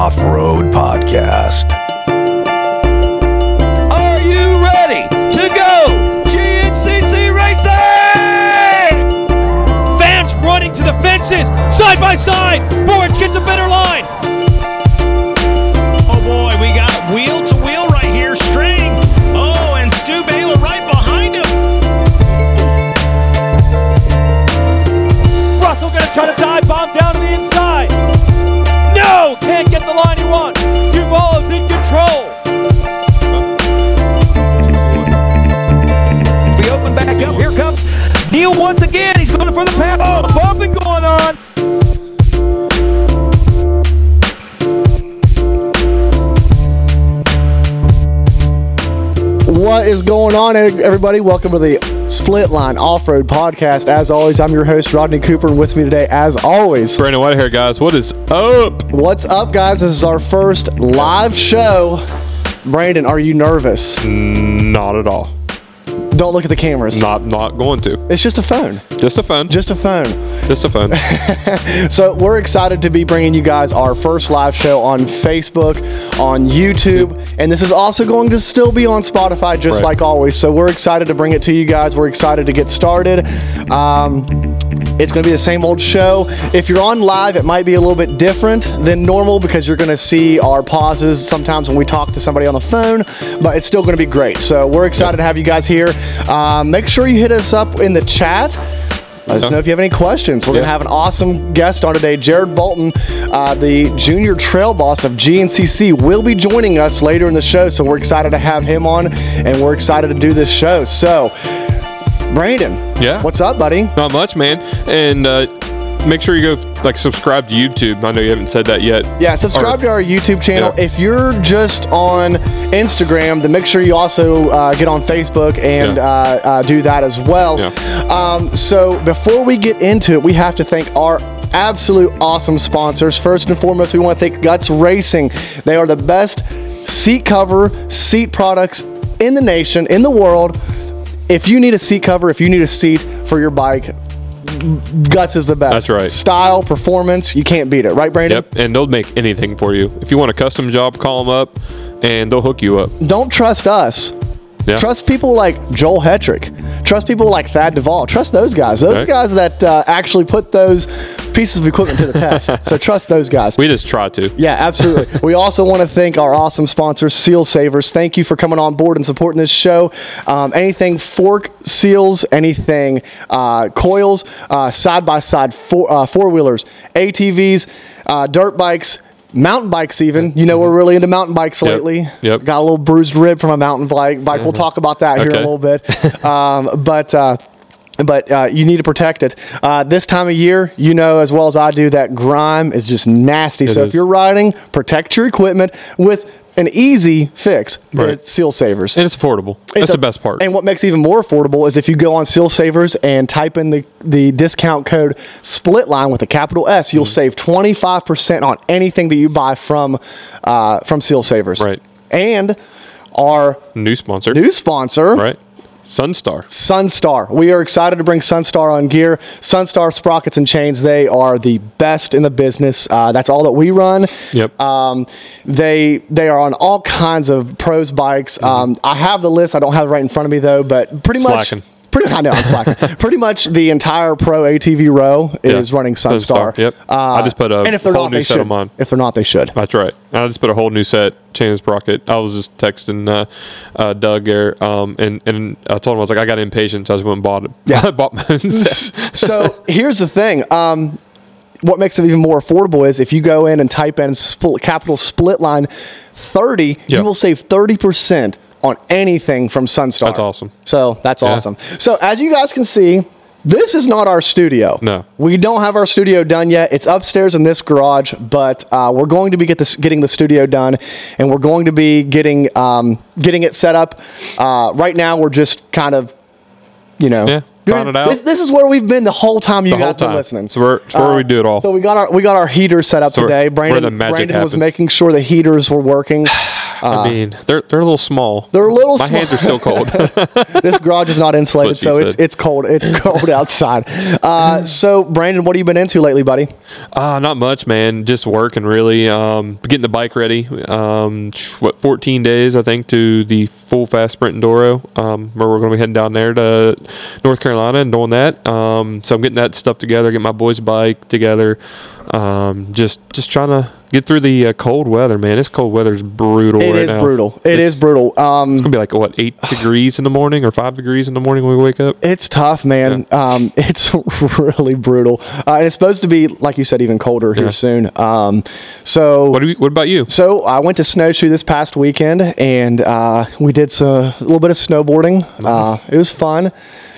Off Road Podcast. Are you ready to go GNCC racing? Fans running to the fences, side by side. Borge gets a better line. Once again. He's going for the pass. Oh, bumping going on. What is going on, everybody? Welcome to the Split Line Off Road Podcast. As always, I'm your host, Rodney Cooper, and with me today, as always, Brandon Whitehair, guys. What is up? what's up, guys? This is our first live show. Brandon, are you nervous? Not at all. Don't look at the cameras. Not not going to. It's just a phone. Just a phone. Just a phone. just a phone. So we're excited to be bringing you guys our first live show on Facebook, on YouTube, and this is also going to still be on Spotify, just Right. like always. So we're excited to bring it to you guys. We're excited to get started. Um, it's going to be the same old show. If you're on live, it might be a little bit different than normal because you're going to see our pauses sometimes when we talk to somebody on the phone, but it's still going to be great. So we're excited to have you guys here. Um, make sure you hit us up in the chat. Let us know if you have any questions. We're going to have an awesome guest on today. Jared Bolton, uh, the junior trail boss of GNCC, will be joining us later in the show. So we're excited to have him on and we're excited to do this show. So, Brandon, Yeah. what's up, buddy? Not much, man. And uh, make sure you go like subscribe to YouTube. I know you haven't said that yet. Yeah, subscribe Or- to our YouTube channel. Yeah. If you're just on Instagram, then make sure you also uh, get on Facebook and Yeah. uh, uh, do that as well. Yeah. Um, so before we get into it, we have to thank our absolute awesome sponsors. First and foremost, we want to thank Guts Racing. They are the best seat cover, seat products in the nation, in the world. If you need a seat cover, if you need a seat for your bike, Guts is the best. That's right. Style, performance, you can't beat it, right, Brandon? Yep. And they'll make anything for you. If you want a custom job, call them up, and they'll hook you up. don't trust us. Yeah. Trust people like Joel Hetrick. Trust people like Thad Duvall. Trust those guys. Those guys that uh, actually put those pieces of equipment to the test. so trust those guys. We just try to. yeah, absolutely. we also want to thank our awesome sponsors, Seal Savers. Thank you for coming on board and supporting this show. Um, anything fork seals, anything uh, coils, side by side four wheelers, ATVs, uh, dirt bikes. Mountain bikes, even you know, we're really into mountain bikes Yep. lately. Yep. Got a little bruised rib from a mountain bike. Bike. We'll talk about that here in a little bit. um, but uh, but uh, you need to protect it. Uh, this time of year, you know as well as I do that grime is just nasty. so if you're riding, protect your equipment with an easy fix. Right. It's Seal Savers. And it's affordable. It's That's a- the best part. And what makes it even more affordable is if you go on Seal Savers and type in the, the discount code SPLITLINE with a capital S, you'll Mm-hmm. save 25% on anything that you buy from uh, from Seal Savers. Right. And our New sponsor. new sponsor, Right. Sunstar. Sunstar. We are excited to bring Sunstar on gear. Sunstar sprockets and chains. They are the best in the business. Uh, that's all that we run. Yep. Um, they they are on all kinds of pros bikes. Um, I have the list. I don't have it right in front of me though, but pretty much. Pretty, I know I'm slacking. pretty much the entire pro ATV row is Yeah. running Sunstar. Sunstar, yep. I just put a and if they're whole not, new they set should. on. If they're not, they should. That's right. I just put a whole new set, chain and sprocket. I was just texting uh, uh, Doug there, um, and and I told him I was like, I got impatient, so I just went and bought it. Yeah. I bought my set. so here's the thing. Um, what makes it even more affordable is if you go in and type in split, capital split line 30, Yeah. you will save 30% on anything from Sunstar. That's awesome. So that's Yeah. awesome. So as you guys can see, this is not our studio. No. We don't have our studio done yet. It's upstairs in this garage, but uh, we're going to be get this, getting the studio done, and we're going to be getting um, getting it set up. Uh, right now, we're just kind of, you know, Yeah, it out. This, this is where we've been the whole time you The guys whole been time. listening. It's where- where we do it all. So we got our we got our heaters set up So today. Brandon, Brandon was making sure the heaters were working. I mean, they're they're a little small. They're a little My small. hands are still cold. this garage is not insulated, so it's said. it's cold. It's cold outside. Uh, so, Brandon, what have you been into lately, buddy? uh, not much, man. Just working really. Um, getting the bike ready. Um, what 14 days I think to the full fast sprint enduro. Um, where we're going to be heading down there to North Carolina and doing that. Um, so I'm getting that stuff together. Get my boys' bike together. Um, just just trying to get through the uh, cold weather, man. This cold weather is brutal. It right is now. brutal. It It's is brutal. Um, gonna be like what eight degrees in the morning or five degrees in the morning when we wake up. It's tough, man. Um, it's really brutal, uh, and it's supposed to be, like you said, even colder here Yeah. soon. Um, so, What you, What about you? so I went to snowshoe this past weekend, and uh, we did some, a little bit of snowboarding. Uh, it was fun.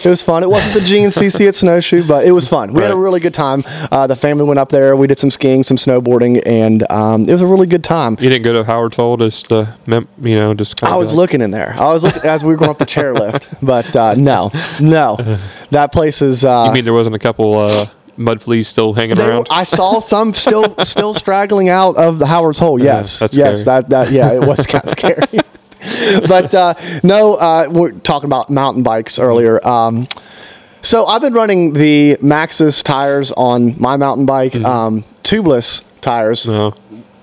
It was fun. It wasn't the GNCC at snowshoe, but it was fun. We had a really good time. Uh, the family went up there. We did some skiing, some snowboarding, and um, it was a really good time. You didn't go to Howard's Hole just uh, you know just. Kind I was looking in there. I was looking as we were going up the chairlift, but uh, no, no, that place is. Uh, You mean there wasn't a couple uh, mud fleas still hanging There- around? I saw some still still straggling out of the Howard's Hole. Yes, that's yes, scary. that that yeah, it was kind of scary. but uh, no, uh, we're talking about mountain bikes earlier. Um, so I've been running the Maxxis tires on my mountain bike, um, tubeless tires no.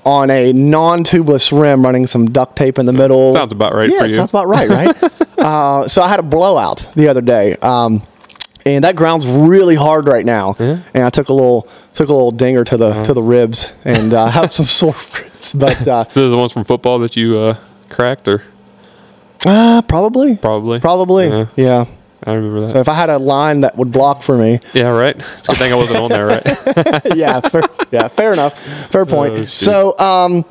on a non-tubeless rim, running some duct tape in the middle. Sounds about right yeah, for you. sounds about right, right? uh, so I had a blowout the other day. Um, and that ground's really hard right now, and I took a little took a little dinger to the Uh-huh. to the ribs, and uh, have some sore ribs. But uh, Those are the ones from football that you uh, cracked, or uh, probably, probably, probably, Yeah, yeah. I remember that. So if I had a line that would block for me, yeah, right. It's a good thing I wasn't on there, right? yeah, fair, yeah, fair enough, fair point. Oh, so, um,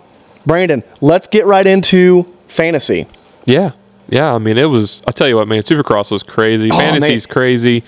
Brandon, let's get right into fantasy. yeah, yeah. I mean, it was. I'll tell you what, man. Supercross was crazy. Oh, man. Fantasy's crazy.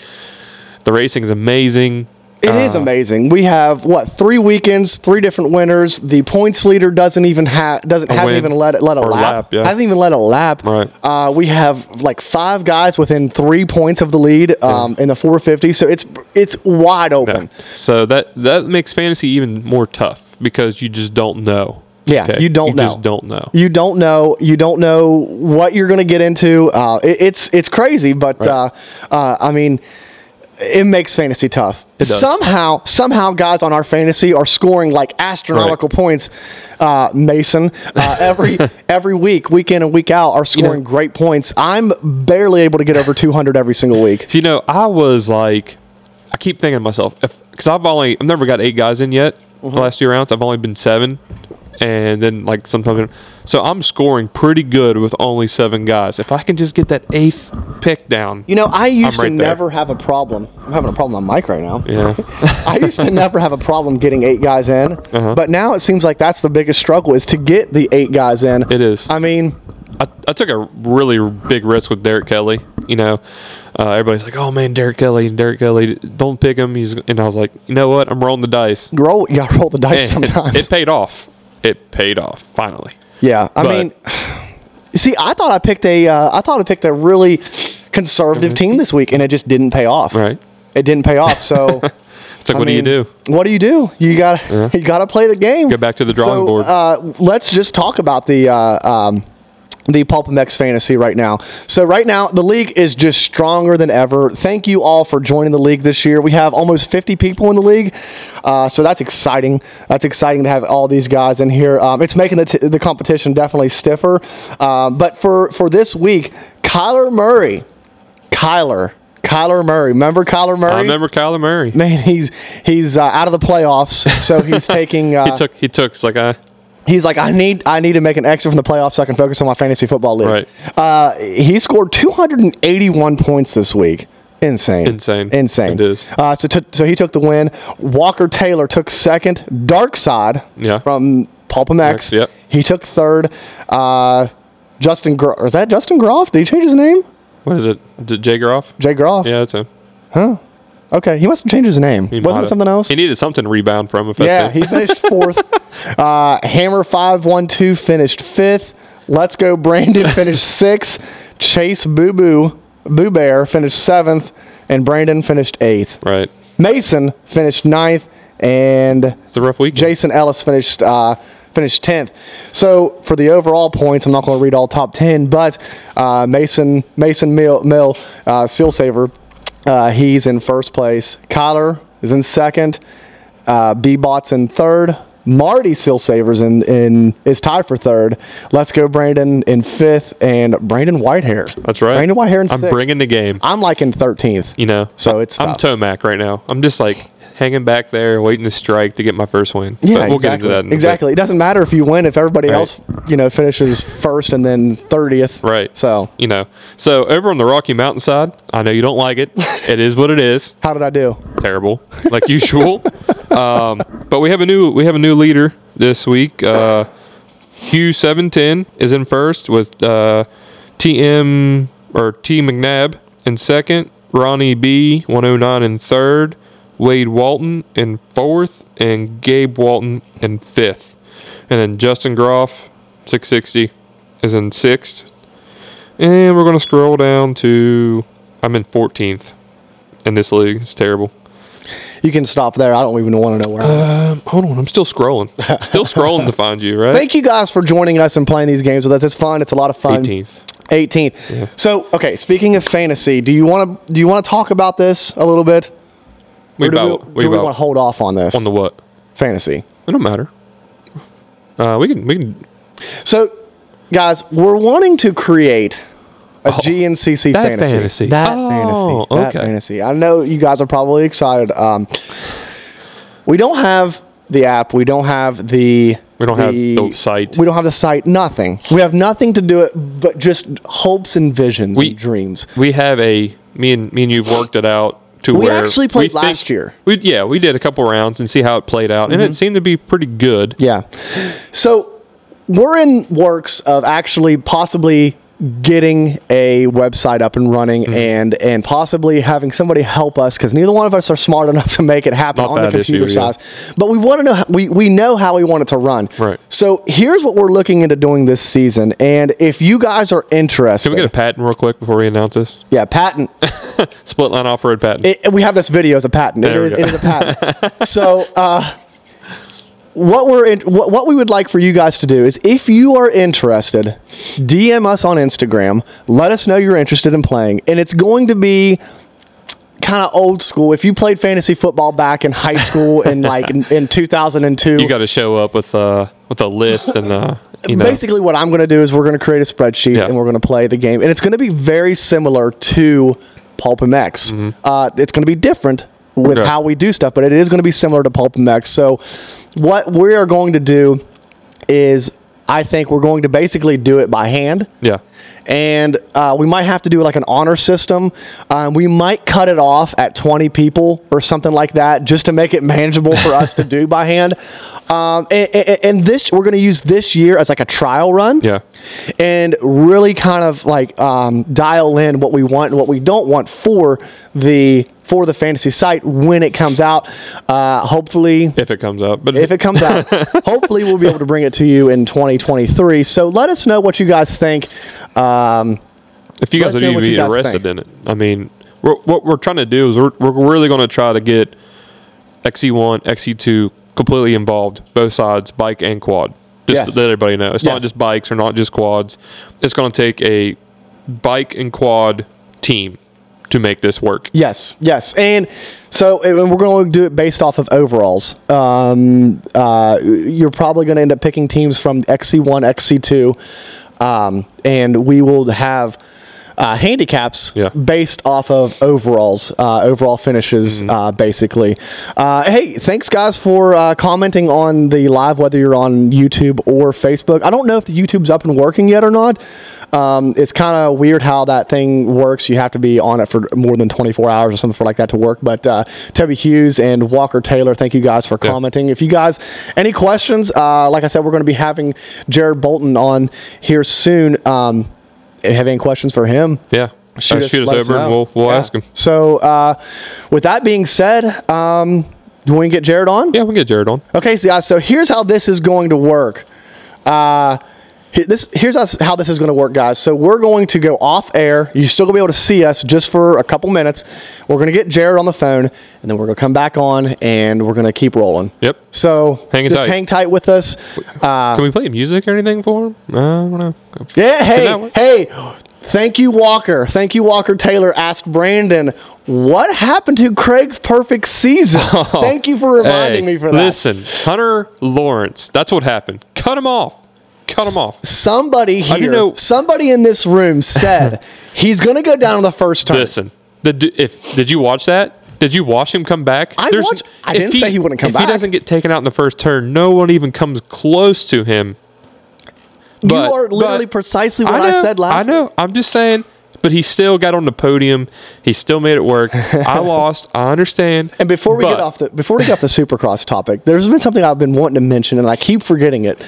The racing's amazing. It is Uh, amazing. We have what three weekends, three different winners. The points leader doesn't even have doesn't hasn't win. even let it let a lap. lap, yeah. Hasn't even let a lap. Right. Uh, we have like five guys within three points of the lead um, in the 450. So it's it's wide Yeah. open. So that that makes fantasy even more tough because you just don't know. Yeah, you don't know. You just don't know. You don't know. You don't know what you're going to get into. Uh, it, it's it's crazy, but Right. uh, uh, I mean, it makes fantasy tough. Somehow, somehow, guys on our fantasy are scoring like astronomical Right. points. Uh, Mason, uh, every every week, week in and week out, are scoring great points. I'm barely able to get over 200 every single week. You know, I was like, I keep thinking to myself, because I've only, I've never got eight guys in yet. Mm-hmm. The last few rounds, I've only been seven, and then like sometimes, so I'm scoring pretty good with only seven guys. If I can just get that eighth pick down, You know, I used right to there. never have a problem. I'm having a problem on mic right now. yeah, I used to never have a problem getting eight guys in, Uh-huh. but now it seems like that's the biggest struggle is to get the eight guys in. It is. I mean, I, I took a really big risk with Derek Kelley. You know, uh, everybody's like, "Oh man, Derek Kelley, Derek Kelley, don't pick him." He's and I was like, you know what? I'm rolling the dice. roll. You gotta roll the dice And sometimes. it paid off. It paid off finally. yeah, I But- mean, see, I thought I picked a, uh, I thought I picked a really conservative team this week, and it just didn't pay off. Right. It didn't pay off. So. It's like, I what mean, do you do? What do you do? You got to you got to play the game. Go back to the drawing So, board. Uh, let's just talk about the uh, um, the Pulp MX fantasy right now. So right now the league is just stronger than ever. Thank you all for joining the league this year. We have almost 50 people in the league, uh, so that's exciting. That's exciting to have all these guys in here. Um, it's making the, t- the competition definitely stiffer. Um, but for for this week, Kyler Murray, Kyler. Kyler Murray. Remember Kyler Murray? I remember Kyler Murray. man, he's he's uh, out of the playoffs, so he's taking. Uh, he took he took like I he's like, I need I need to make an extra from the playoffs so I can focus on my fantasy football league. Right. Uh, he scored 281 points this week. Insane. Insane. Insane. It is. Uh, so, t- so he took the win. Walker Taylor took second. Dark Side Yeah. from Pulp MX. Yep. He took third. Uh, Justin Gro- is that Justin Groff? Did he change his name? what is it? Is it Jay Groff? Jay Groff. Yeah, that's him. Okay. He must have changed his name. He Wasn't it something else? He needed something to rebound from. If that's Yeah, it. he finished fourth. uh, Hammer five one two finished fifth. Let's go, Brandon finished sixth. Chase Boo Boo Boo Bear finished seventh, and Brandon finished eighth. right. Mason finished ninth. and It's a rough week. Jason Ellis finished uh, finished tenth. So for the overall points, I'm not going to read all top ten, but uh, Mason Mason Mill, Mill uh, Seal Saver, uh, he's in first place. Kyler is in second. Uh, B Bots in third. Marty Seal Savers in, in is tied for third. Let's go Brandon in fifth, and Brandon Whitehair. That's right. Brandon Whitehair in I'm sixth. bringing the game. I'm like in thirteenth. You know, So it's I'm. Tomac right now. I'm just like hanging back there, waiting to strike to get my first win. Yeah, But we'll exactly. get into that. In a bit. exactly. It doesn't matter if you win if everybody Right. else, you know, finishes first and then thirtieth. Right. So you know, so over on the Rocky Mountain side, I know you don't like it. it is what it is. how did I do? Terrible, like usual. um, but we have a new we have a new leader this week. Uh, Hugh seven ten is in first with uh, TM or T McNabb in second. Ronnie B one oh nine in third. Wade Walton in fourth, and Gabe Walton in fifth. And then Justin Groff, 660, is in sixth. And we're going to scroll down to. I'm in 14th in this league. It's terrible. You can stop there. I don't even want to know where. Um, hold on. I'm still scrolling. Still scrolling to find you, right? Thank you guys for joining us and playing these games with us. It's fun. It's a lot of fun. 18th. 18th. So, okay. Speaking of fantasy, do you want to do you want to talk about this a little bit, We or do about, we, we do we want to hold off on this on the what? fantasy? It don't matter. Uh, we can we can So, guys, we're wanting to create a GNCC Oh, that fantasy. fantasy. That Oh, fantasy. That okay. fantasy. I know you guys are probably excited. Um, we don't have the app. We don't have the. We don't have the site. We don't have the site. Nothing. We have nothing to do it, but just hopes and visions We- and dreams. we have a me and me and you've worked it out to where We where actually played last year. We yeah we did a couple rounds and see how it played out and it seemed to be pretty good. Yeah. So we're in works of actually possibly getting a website up and running Mm-hmm. and and possibly having somebody help us because neither one of us are smart enough to make it happen Not on the that issue, computer yeah. But we want to know how, we we know how we want it to run. Right. So here's what we're looking into doing this season, and if you guys are interested, Can we get a patent real quick before we announce this? yeah, patent. Split line off road patent. It, we have this video as a patent. It is, go. it is a patent. so, uh, what we're in, what, what we would like for you guys to do is, if you are interested, DM us on Instagram. Let us know you're interested in playing, and it's going to be kind of old school. If you played fantasy football back in high school in like in, in 2002, you got to show up with uh with a list and uh you know basically what I'm going to do is we're going to create a spreadsheet Yeah. and we're going to play the game, and it's going to be very similar to Pulp MX. Uh, it's going to be different with. Okay. how we do stuff, but it is going to be similar to Pulp MX. So, what we are going to do is, I think we're going to basically do it by hand yeah and uh, we might have to do like an honor system. Um, we might cut it off at 20 people or something like that, just to make it manageable for us to do by hand. Um, and, and, and this, we're going to use this year as like a trial run, yeah and really kind of like um, dial in what we want and what we don't want for the for the fantasy site when it comes out. Uh, hopefully, if it comes out, but if it comes out. Hopefully, we'll be able to bring it to you in 2023. So let us know what you guys think. Um, if you guys would even be interested think. in it i mean we're, what we're trying to do is we're, we're really going to try to get XC1 XC2 completely involved both sides bike and quad just Yes. let everybody know it's Yes. not just bikes or not just quads it's going to take a bike and quad team to make this work yes, yes, and so and we're going to do it based off of overalls. Um, uh, you're probably going to end up picking teams from XC1, XC2, um, and we will have. Uh, handicaps Yeah. based off of overalls, uh, overall finishes, Mm-hmm. uh, basically. Uh, hey, thanks guys for uh, commenting on the live, whether you're on YouTube or Facebook. I don't know if the YouTube's up and working yet or not. Um, it's kind of weird how that thing works. You have to be on it for more than 24 hours or something for like that to work. But uh, Toby Hughes and Walker Taylor, thank you guys for Yeah. commenting. If you guys any questions, uh, like I said, we're going to be having Jared Bolton on here soon. Um, have any questions for him? yeah shoot, us- shoot us over and we'll, we'll Yeah. ask him So, uh, with that being said, um, do we get Jared on? yeah we'll get jared on Okay, so guys, so here's how this is going to work. Uh, This here's us- how this is going to work, guys. So we're going to go off air. You're still going to be able to see us just for a couple minutes. We're going to get Jared on the phone, and then we're going to come back on, and we're going to keep rolling. Yep. So Hang just tight. hang tight with us. Uh, Can we play music or anything for him? Uh, I don't know. yeah. Hey. Hey. Thank you, Walker. Thank you, Walker Taylor. Ask Brandon, what happened to Craig's perfect season? Thank you for reminding Hey, me for that. Listen, Hunter Lawrence. That's what happened. Cut him off. Cut him off. Somebody here, somebody in this room said he's going to go down on the first turn. Listen, the, if did you watch that? Did you watch him come back? I There's- watched- I didn't say he wouldn't come if back. he doesn't get taken out in the first turn, no one even comes close to him. But- you are literally precisely what I, know, said last I know. week. I'm just saying. But he still got on the podium. He still made it work. I lost. I understand. And before we But- get off the before we get off the Supercross topic, there's been something I've been wanting to mention, and I keep forgetting it.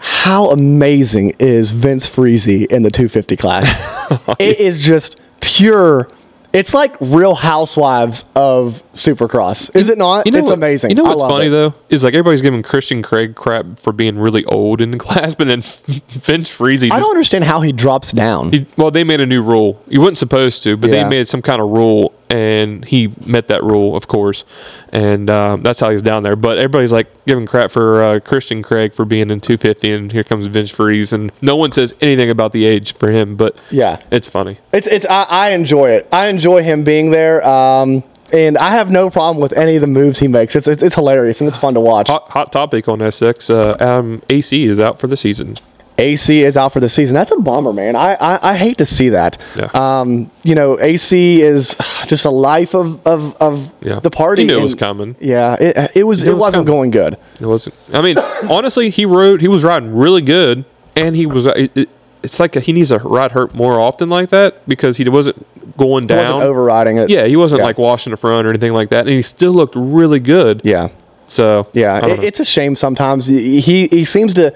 How amazing is Vince Friese in the 250 class? it is just pure. It's like Real Housewives of Supercross, is it not? You know it's what- amazing. You know I what's funny it. though is like everybody's giving Christian Craig crap for being really old in the class, but then Vince Friese. I just- don't understand how he drops down. He, well, they made a new rule. You weren't supposed to, but Yeah. they made some kind of rule, and he met that rule, of course, and um, that's how he's down there. But everybody's like giving crap for uh, Christian Craig for being in 250, and here comes Vince Friese, and no one says anything about the age for him, but Yeah. it's funny. It's it's I, I enjoy it. I enjoy him being there. Um, and I have no problem with any of the moves he makes. It's it's, it's hilarious and it's fun to watch. Hot, hot topic on SX. Uh, um, AC is out for the season. AC is out for the season. That's a bummer, man. I I, I hate to see that. Yeah. Um, you know, AC is just a life of of, of Yeah. the party. He knew it was coming. Yeah, it, it was it, it was wasn't coming. going good. It wasn't. I mean, honestly, he rode. He was riding really good, and he was. It, it, it's like he needs to ride hurt more often like that because he wasn't going He down. wasn't overriding it. Yeah, he wasn't Yeah. like washing the front or anything like that, and he still looked really good. Yeah. So Yeah, it, it's a shame sometimes. He he he seems to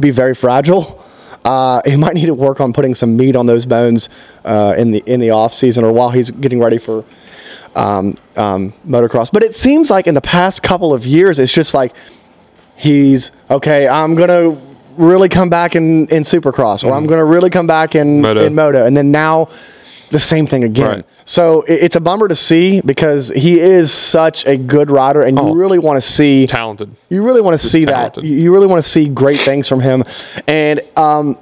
be very fragile. Uh, he might need to work on putting some meat on those bones uh, in the in the off season or while he's getting ready for um, um, motocross. But it seems like in the past couple of years, it's just like he's okay. I'm gonna really come back in in Supercross, or I'm gonna really come back in. Moto. in Moto, and then now the same thing again. Right. So it, it's a bummer to see because he is such a good rider, and you Oh. really want to see talented. you really want to see talented. that. You you really want to see great things from him, and um,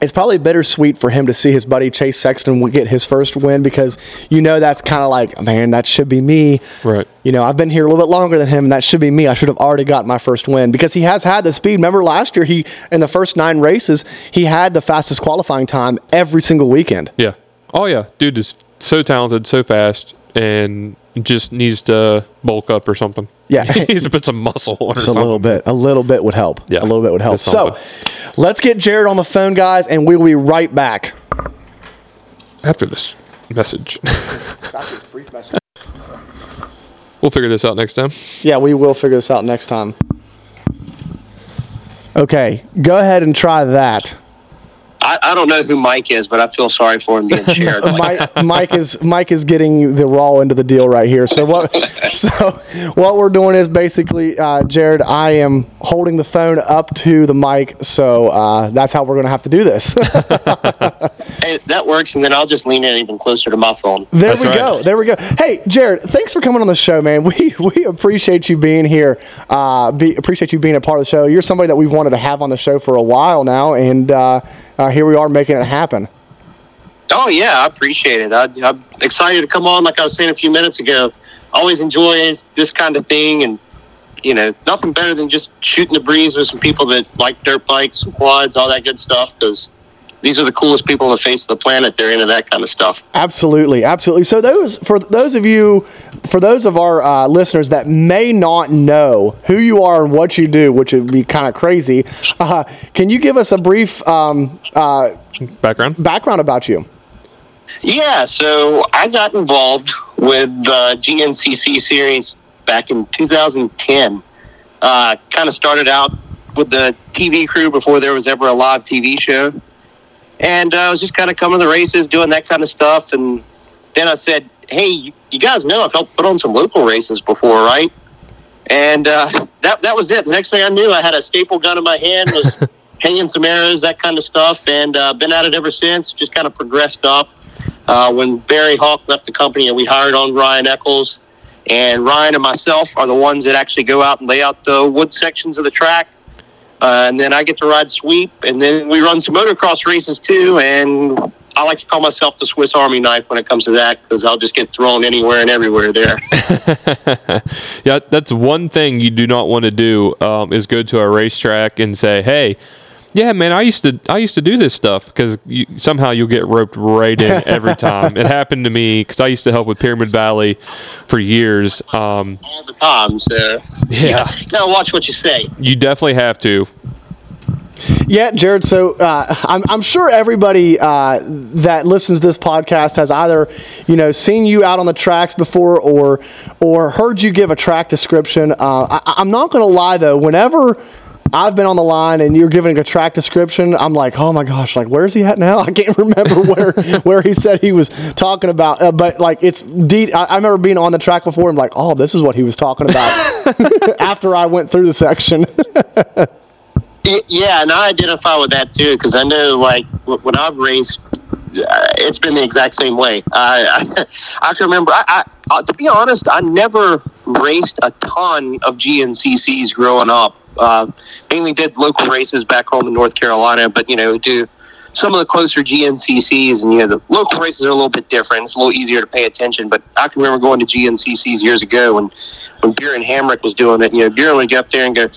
it's probably bittersweet for him to see his buddy Chase Sexton get his first win because you know that's kind of like, man, that should be me. Right. You know, I've been here a little bit longer than him, and that should be me. I should have already got my first win because he has had the speed. Remember last year, he in the first nine races, he had the fastest qualifying time every single weekend. Yeah. Oh yeah, dude is so talented, so fast, and just needs to bulk up or something. Yeah. he needs to put some muscle on or Just a something. little bit. A little bit would help. Yeah, a little bit would help. So, let's get Jared on the phone, guys, and we'll be right back. After this message, we'll figure this out next time. Yeah, we will figure this out next time. Okay, go ahead and try that. I, I don't know who Mike is, but I feel sorry for him being shared. Mike, Mike is Mike is getting the raw end of the deal right here. So what? so what we're doing is basically, uh, Jared, I am holding the phone up to the mic, so uh, that's how we're going to have to do this. hey, that works, and then I'll just lean in even closer to my phone. There That's we right. go. There we go. Hey, Jared, thanks for coming on the show, man. We we appreciate you being here. Uh, be, appreciate you being a part of the show. You're somebody that we've wanted to have on the show for a while now, and uh, here we are making it happen. Oh yeah, I appreciate it. I, I'm excited to come on. Like I was saying a few minutes ago, always enjoy this kind of thing, and you know, nothing better than just shooting the breeze with some people that like dirt bikes, quads, all that good stuff. Because these are the coolest people on the face of the planet. They're into that kind of stuff. Absolutely, absolutely. So those for those of you, for those of our uh, listeners that may not know who you are and what you do, which would be kind of crazy, uh, can you give us a brief um, uh, Background. background about you? Yeah, so I got involved with the GNCC series back in 2010. Uh, kind of started out with the TV crew before there was ever a live TV show. And uh, I was just kind of coming to the races, doing that kind of stuff. And then I said, hey, you, guys know I've helped put on some local races before, right? And uh, that, that was it. The next thing I knew, I had a staple gun in my hand, was hanging some arrows, that kind of stuff, and uh, been at it ever since. Just kind of progressed up. Uh, when Barry Hawk left the company, and we hired on Ryan Eccles, and Ryan and myself are the ones that actually go out and lay out the wood sections of the track. Uh, and then I get to ride sweep, and then we run some motocross races too. And I like to call myself the Swiss Army knife when it comes to that because I'll just get thrown anywhere and everywhere there. yeah, that's one thing you do not want to do um, is go to a racetrack and say, "Hey, yeah, man, I used to I used to do this stuff because you, somehow you'll get roped right in every time. it happened to me because I used to help with Pyramid Valley for years. Um, All the time, so yeah, you gotta watch what you say. you definitely have to. Yeah, Jared. So uh, I'm, I'm sure everybody uh, that listens to this podcast has either, you know, seen you out on the tracks before or or heard you give a track description. Uh, I, I'm not going to lie though. Whenever I've been on the line and you're giving a track description, I'm like, oh my gosh, like where's he at now? I can't remember where where he said he was talking about. Uh, but like it's de- I, I remember being on the track before. I'm like, oh, this is what he was talking about after I went through the section. Yeah, and I identify with that too because I know, like, when I've raced, uh, it's been the exact same way. I I, I can remember. I, I uh, to be honest, I never raced a ton of GNCCs growing up. Uh, mainly did local races back home in North Carolina, but you know, do some of the closer GNCCs, and you know, the local races are a little bit different. It's a little easier to pay attention. But I can remember going to GNCCs years ago when when Buren Hamrick was doing it. You know, Buren would get up there and go,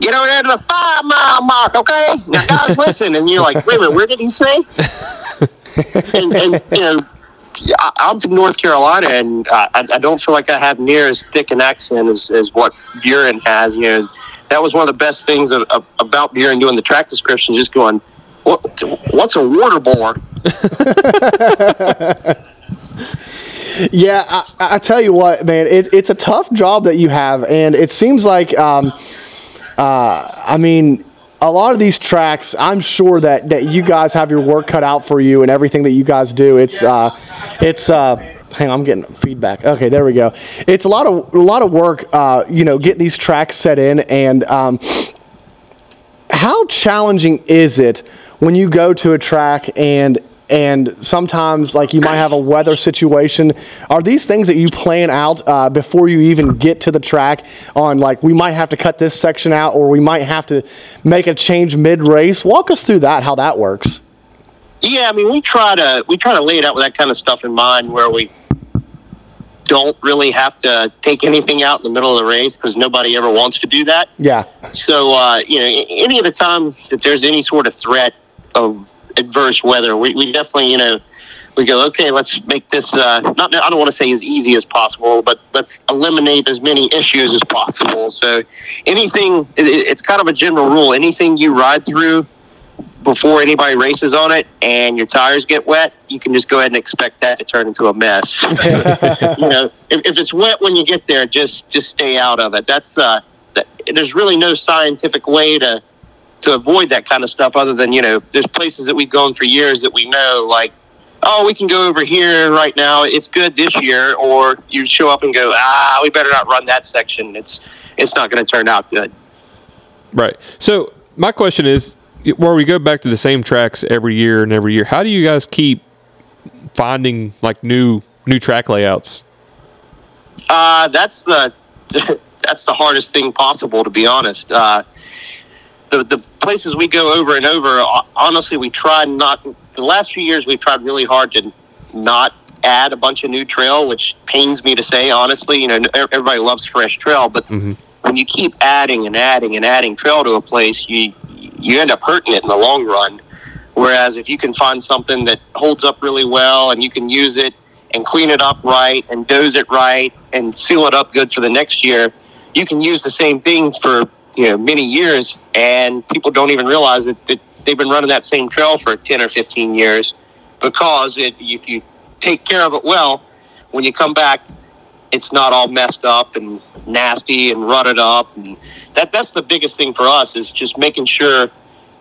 "Get over there to the five mile mark, okay? Now, guys, listen." And you're like, "Wait a minute, where did he say?" and, and you know. I'm from North Carolina, and I, I don't feel like I have near as thick an accent as, as what Buren has. You know, that was one of the best things of, of, about Buren doing the track description. Just going, what, what's a water bore? Yeah, I, I tell you what, man, it, it's a tough job that you have, and it seems like, um, uh, I mean, a lot of these tracks, I'm sure that, that you guys have your work cut out for you and everything that you guys do. It's, uh, it's, uh, hang on, I'm getting feedback. Okay, there we go. It's a lot of, a lot of work, uh, you know, getting these tracks set in, and um, how challenging is it when you go to a track and and sometimes like you might have a weather situation are these things that you plan out uh, before you even get to the track on like we might have to cut this section out or we might have to make a change mid race walk us through that how that works Yeah, I mean, we try to we try to lay it out with that kind of stuff in mind, where we don't really have to take anything out in the middle of the race because nobody ever wants to do that. yeah So, uh, you know, any of the time that there's any sort of threat of adverse weather, we, we definitely, you know, we go, okay, let's make this, uh, not, I don't want to say as easy as possible, but let's eliminate as many issues as possible. So anything, it, it- it's kind of a general rule. Anything you ride through before anybody races on it and your tires get wet, you can just go ahead and expect that to turn into a mess. you know, if, if it's wet when you get there, just just stay out of it. That's uh, that, there's really no scientific way to to avoid that kind of stuff other than you know, there's places that we've gone for years that we know like. Oh, we can go over here right now. It's good this year, or you show up and go, ah, we better not run that section. It's it's not going to turn out good. Right. So my question is, where we go back to the same tracks every year and every year, how do you guys keep finding like new new track layouts? Uh, that's the that's the hardest thing possible, to be honest. Uh, the the places we go over and over, honestly, we try not. The last few years, we've tried really hard to not add a bunch of new trail, which pains me to say. Honestly, you know, everybody loves fresh trail, but when you keep adding and adding and adding trail to a place, you you end up hurting it in the long run. Whereas if you can find something that holds up really well and you can use it and clean it up right and dose it right and seal it up good for the next year, you can use the same thing for you know many years and people don't even realize that, that they've been running that same trail for 10 or 15 years because it, if you take care of it well, when you come back, it's not all messed up and nasty and rutted up. And that that's the biggest thing for us is just making sure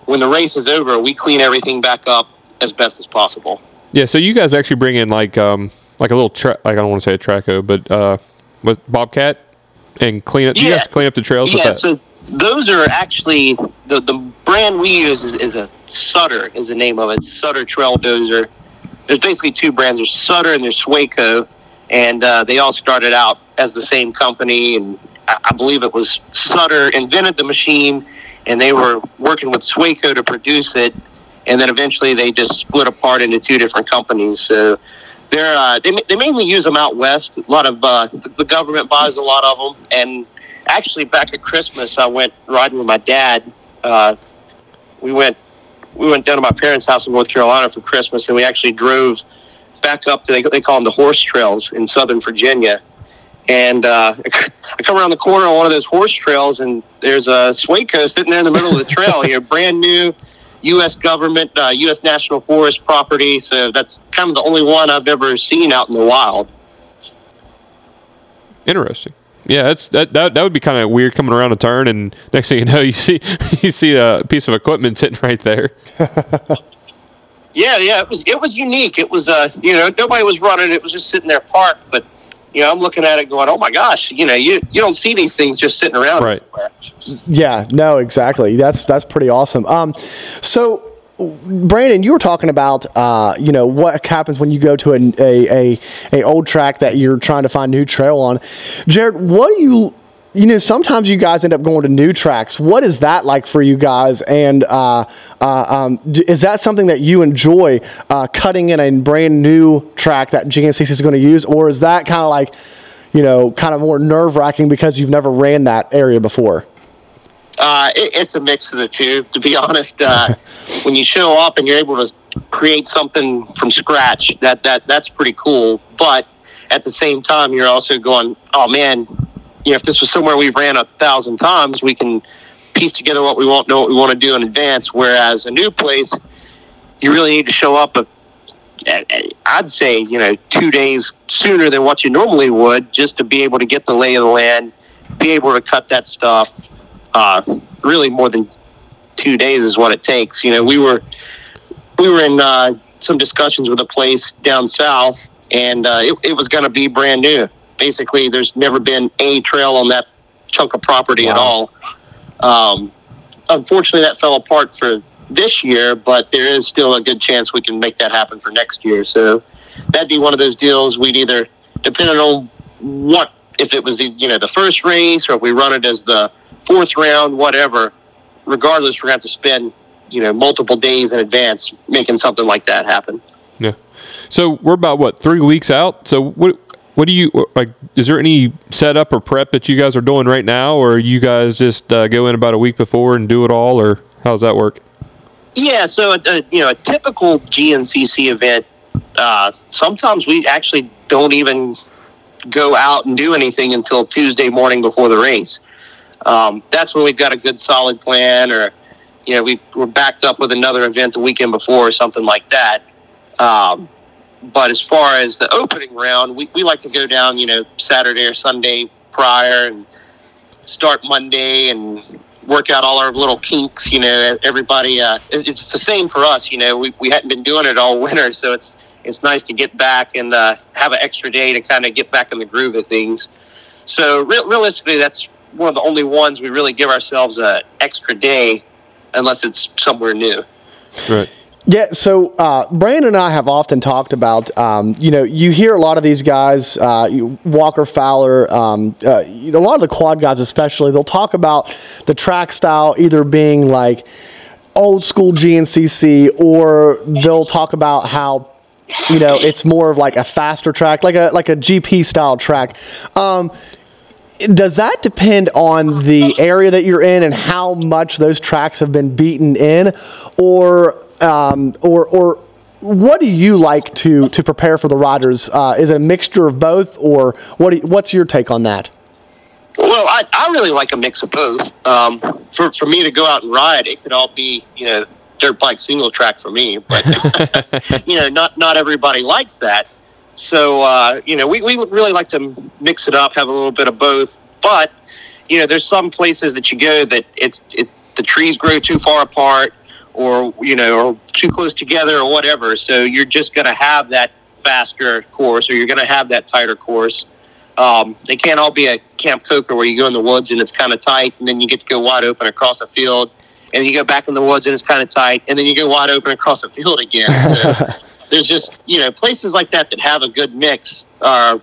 when the race is over, we clean everything back up as best as possible. Yeah. So you guys actually bring in like um like a little tra- like I don't want to say a traco, but uh with Bobcat and clean up. You Yeah. guys clean up the trails with Yeah, so those are actually the the brand we use is, is a Sutter is the name of it. Sutter Trail Dozer. There's basically two brands. There's Sutter and there's Sweco, and uh, they all started out as the same company. And I, believe it was Sutter invented the machine, and they were working with Sweco to produce it. And then eventually they just split apart into two different companies. So they're uh, they, they mainly use them out west. A lot of uh, the, the government buys a lot of them, and actually back at Christmas, I went riding with my dad. Uh, we went we went down to my parents' house in North Carolina for Christmas, and we actually drove back up to they, they call them the horse trails in Southern Virginia. And uh, I come around the corner on one of those horse trails, and there's a Sweco sitting there in the middle of the trail. You know, brand new U.S. government, uh, U.S. National Forest property. So that's kind of the only one I've ever seen out in the wild. Interesting. Yeah, that's that that, that would be kind of weird coming around a turn and next thing you know you see you see a piece of equipment sitting right there. Yeah, yeah, it was it was unique. It was uh, you know, nobody was running. It was just sitting there parked. But you know, I'm looking at it going, oh my gosh, you know, you you don't see these things just sitting around. Right. everywhere. Yeah, no, exactly. That's that's pretty awesome. Um, so. Brandon, you were talking about, uh, you know, what happens when you go to a, a, a, a old track that you're trying to find new trail on. Jared, what do you, you know, sometimes you guys end up going to new tracks. What is that like for you guys? And uh, uh, um, d- is that something that you enjoy uh, cutting in a brand new track that GNCC is going to use, or is that kind of like, you know, kind of more nerve wracking because you've never ran that area before? Uh, it, it's a mix of the two. To be honest, uh, when you show up and you're able to create something from scratch, that that that's pretty cool. But at the same time, you're also going, oh man, you know, if this was somewhere we've ran a thousand times, we can piece together what we want, know what we want to do in advance. Whereas a new place, you really need to show up. A, I'd say you know two days sooner than what you normally would, just to be able to get the lay of the land, be able to cut that stuff. Uh, really, more than two days is what it takes. You know, we were we were in uh, some discussions with a place down south, and uh, it, it was going to be brand new. Basically, there's never been any trail on that chunk of property at all. Um, unfortunately, that fell apart for this year, but there is still a good chance we can make that happen for next year. So that'd be one of those deals we'd either, depending on what, if it was you know the first race or if we run it as the fourth round, whatever. Regardless, we're going to have to spend you know multiple days in advance making something like that happen. Yeah. So we're about what three weeks out. So what what do you like? Is there any setup or prep that you guys are doing right now, or you guys just uh, go in about a week before and do it all, or how does that work? Yeah, so you know a typical GNCC event. Uh, sometimes we actually don't even go out and do anything until Tuesday morning before the race. Um, that's when we've got a good solid plan, or you know we we're backed up with another event the weekend before or something like that. Um, but as far as the opening round, we, we like to go down, you know, Saturday or Sunday prior and start Monday and work out all our little kinks. You know, everybody, uh, it- it's the same for us. You know, we, we hadn't been doing it all winter, so it's it's nice to get back and uh, have an extra day to kind of get back in the groove of things. So real realistically, that's one of the only ones we really give ourselves an extra day, unless it's somewhere new. Right. Yeah, so uh, Brandon and I have often talked about, um, you know, you hear a lot of these guys, uh, Walker Fowler, um, uh, you know, a lot of the quad guys especially, they'll talk about the track style either being like old school GNCC or they'll talk about how, you know, it's more of like a faster track, like a like a GP style track. Um, does that depend on the area that you're in and how much those tracks have been beaten in, or um, or or what do you like to to prepare for the riders? Uh, is it a mixture of both, or what? You, what's your take on that? Well, I, I really like a mix of both. Um, for for me to go out and ride, it could all be you know dirt bike single track for me, but you know not not everybody likes that. So uh, you know we, we really like to mix it up, have a little bit of both. But you know there's some places that you go that it's it the trees grow too far apart, or you know or too close together or whatever. So you're just going to have that faster course, or you're going to have that tighter course. Um, they can't all be a Camp Coker where you go in the woods and it's kind of tight, and then you get to go wide open across a field, and you go back in the woods and it's kind of tight, and then you go wide open across a field again. So there's just you know places like that that have a good mix are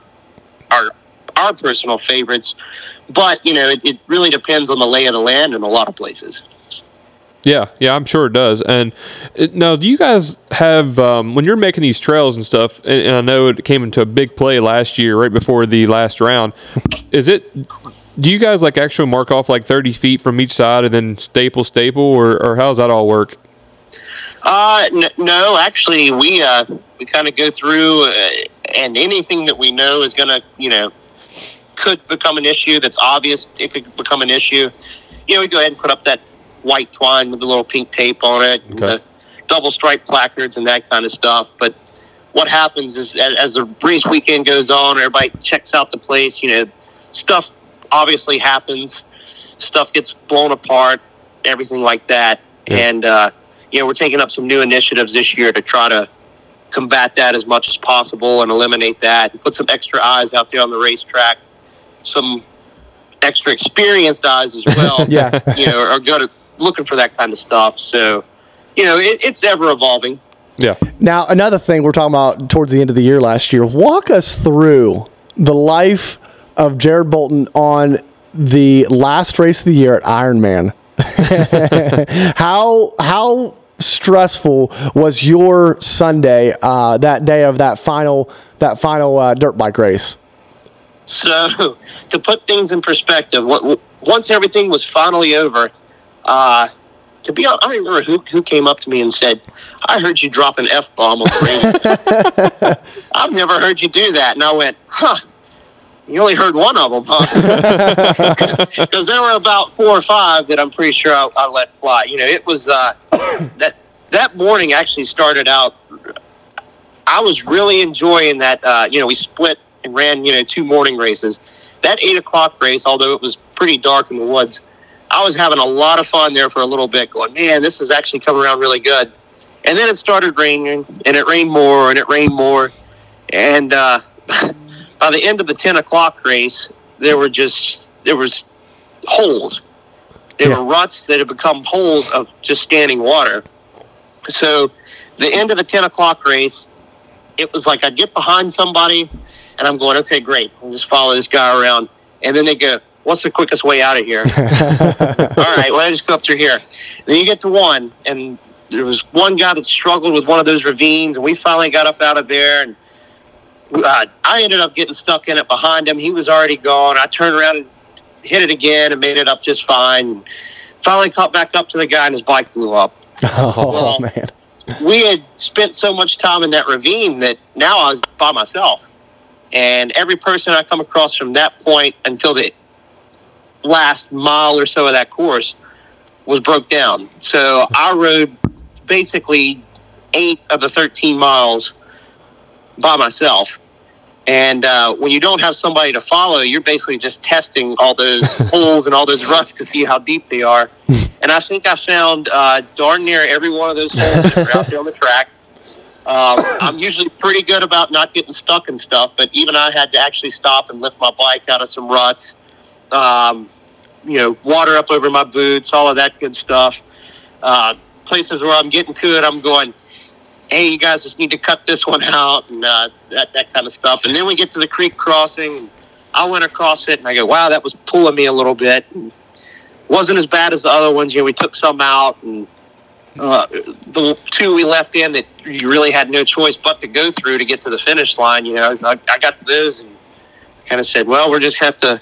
are our personal favorites, but you know it, it really depends on the lay of the land in a lot of places. Yeah, yeah, I'm sure it does. And uh, now, do you guys have um, when you're making these trails and stuff? And, and I know it came into a big play last year, right before the last round. Is it? Do you guys like actually mark off like 30 feet from each side and then staple staple, or, or how does that all work? Uh, n- no, actually, we uh, we kind of go through, uh, and anything that we know is going to, you know, could become an issue. That's obvious. If it could become an issue. You know, we go ahead and put up that white twine with the little pink tape on it, and Okay. the double stripe placards and that kind of stuff. But what happens is, as, as the race weekend goes on, everybody checks out the place. You know, stuff obviously happens. Stuff gets blown apart, everything like that, Yeah. and uh, you know, we're taking up some new initiatives this year to try to combat that as much as possible and eliminate that and put some extra eyes out there on the racetrack. Some extra experienced eyes as well. Yeah. you know, are good at looking for that kind of stuff. So, you know, it, it's ever evolving. Yeah. Now, another thing we're talking about towards the end of the year last year. Walk us through the life of Jared Bolton on the last race of the year at Ironman. how how stressful was your Sunday uh, that day of that final that final uh, dirt bike race? So, to put things in perspective, what, once everything was finally over, uh, to be honest, I don't remember who, who came up to me and said, I heard you drop an F bomb on the radio. I've never heard you do that. And I went, huh, you only heard one of them, huh? Because there were about four or five that I'm pretty sure I, I let fly. You know, it was uh, that that morning actually started out I was really enjoying that. Uh, you know, we split and ran, you know, two morning races. That eight o'clock race, although it was pretty dark in the woods, I was having a lot of fun there for a little bit, going, man, this is actually coming around really good. And then it started raining, and it rained more, and it rained more. And uh, by the end of the 10 o'clock race, there were just, there was holes. There Yeah. were ruts that had become holes of just standing water. So the end of the 10 o'clock race, it was like I'd get behind somebody and I'm going, okay, great. I'll just follow this guy around. And then they go, what's the quickest way out of here? All right, well, I just go up through here. Then you get to one, and there was one guy that struggled with one of those ravines, and we finally got up out of there. And uh, I ended up getting stuck in it behind him. He was already gone. I turned around and hit it again and made it up just fine. Finally caught back up to the guy, and his bike blew up Oh Well, man. we had spent so much time in that ravine that now I was by myself. And every person I come across from that point until the last mile or so of that course was broke down. So I rode basically eight of the 13 miles by myself. And uh, when you don't have somebody to follow, you're basically just testing all those holes and all those ruts to see how deep they are. and I think I found uh, darn near every one of those holes that were out there on the track. Um, I'm usually pretty good about not getting stuck and stuff, but even I had to actually stop and lift my bike out of some ruts. Um, you know, water up over my boots, all of that good stuff. Uh, places where I'm getting to it, I'm going, hey, you guys just need to cut this one out and uh, that, that kind of stuff. And then we get to the creek crossing. I went across it and I go, wow, that was pulling me a little bit. And wasn't as bad as the other ones. You know, we took some out and uh, the two we left in that you really had no choice but to go through to get to the finish line. You know, I, I got to those and kind of said, well, we're just have to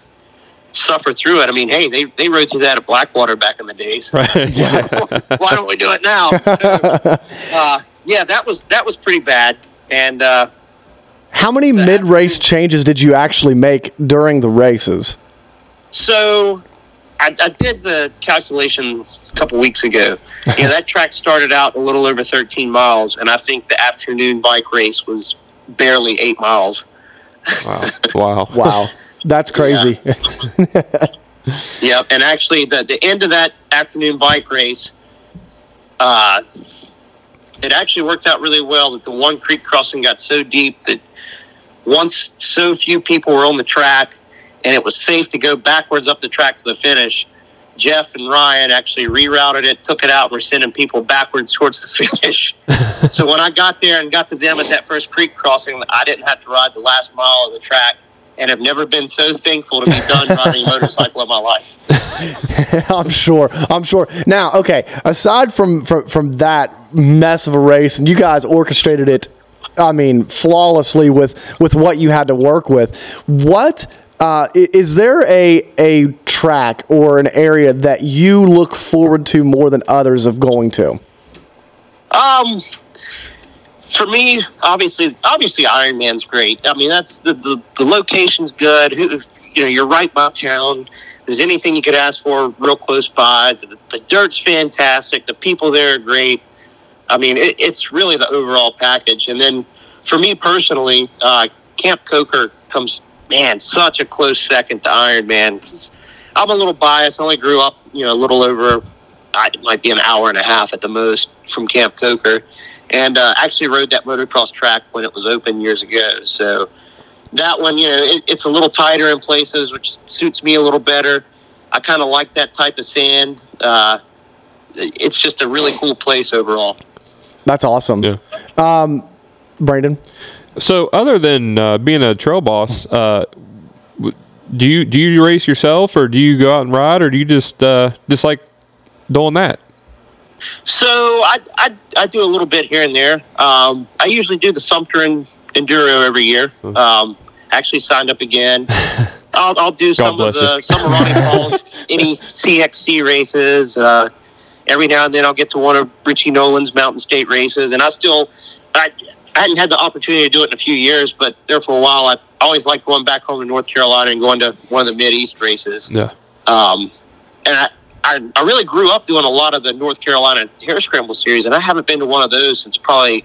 suffer through it. I mean, hey, they, they rode through that at Blackwater back in the days. Right. Why don't we do it now? So, uh, yeah, that was that was pretty bad. And uh, How many mid race changes did you actually make during the races? so I, I did the calculation a couple weeks ago. You know, that track started out a little over 13 miles, and I think the afternoon bike race was barely eight miles. Wow. Wow. Wow. That's crazy. Yep, and actually, the the end of that afternoon bike race, uh, it actually worked out really well. That the one creek crossing got so deep that once so few people were on the track and it was safe to go backwards up the track to the finish, Jeff and Ryan actually rerouted it, took it out, and were sending people backwards towards the finish. so when I got there and got to them at that first creek crossing, I didn't have to ride the last mile of the track and have never been so thankful to be done riding a motorcycle in my life. I'm sure. I'm sure. Now, okay. Aside from, from from that mess of a race, and you guys orchestrated it, I mean, flawlessly with with what you had to work with. What uh, is there a a track or an area that you look forward to more than others of going to? Um, for me, obviously, obviously, Ironman's great. I mean, that's the the, the location's good. Who, you know, you're right by town. There's anything you could ask for, real close by. The, the dirt's fantastic. The people there are great. I mean, it, it's really the overall package. And then, for me personally, uh, Camp Coker comes, man, such a close second to Iron Man. I'm a little biased. I only grew up, you know, a little over, it might be an hour and a half at the most from Camp Coker and uh, actually rode that motocross track when it was open years ago. So that one, you know, it, it's a little tighter in places, which suits me a little better. I kind of like that type of sand. Uh, it's just a really cool place overall. That's awesome. Yeah. Brandon. So, other than uh, being a trail boss, uh, do you do you race yourself, or do you go out and ride, or do you just uh, just like doing that? So I, I, I do a little bit here and there. Um, I usually do the Sumter and Enduro every year. Um, actually signed up again. I'll, I'll do some of the you. some of Ronnie Paul's any CXC races. Uh, every now and then I'll get to one of Richie Nolan's Mountain State races, and I still I, I hadn't had the opportunity to do it in a few years, but there for a while I always liked going back home to North Carolina and going to one of the Mid East races. Yeah. Um, and I, I, I really grew up doing a lot of the North Carolina Hare Scramble series, and I haven't been to one of those since probably,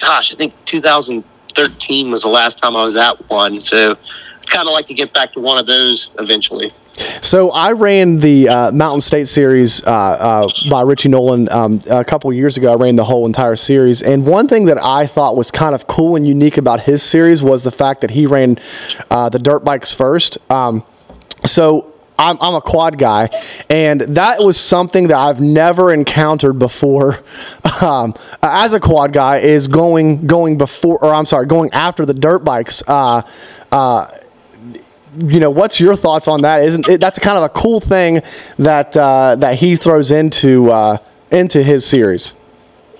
gosh, I think 2013 was the last time I was at one. So I'd kind of like to get back to one of those eventually. So I ran the uh, Mountain State Series uh, uh, by Richie Nolan um, a couple years ago. I ran the whole entire series, and one thing that I thought was kind of cool and unique about his series was the fact that he ran uh, the dirt bikes first. Um, so I'm, I'm a quad guy, and that was something that I've never encountered before. Um, as a quad guy, is going going before, or I'm sorry, going after the dirt bikes. Uh, uh, you know, what's your thoughts on that? Isn't it, that's kind of a cool thing that uh, that he throws into uh, into his series?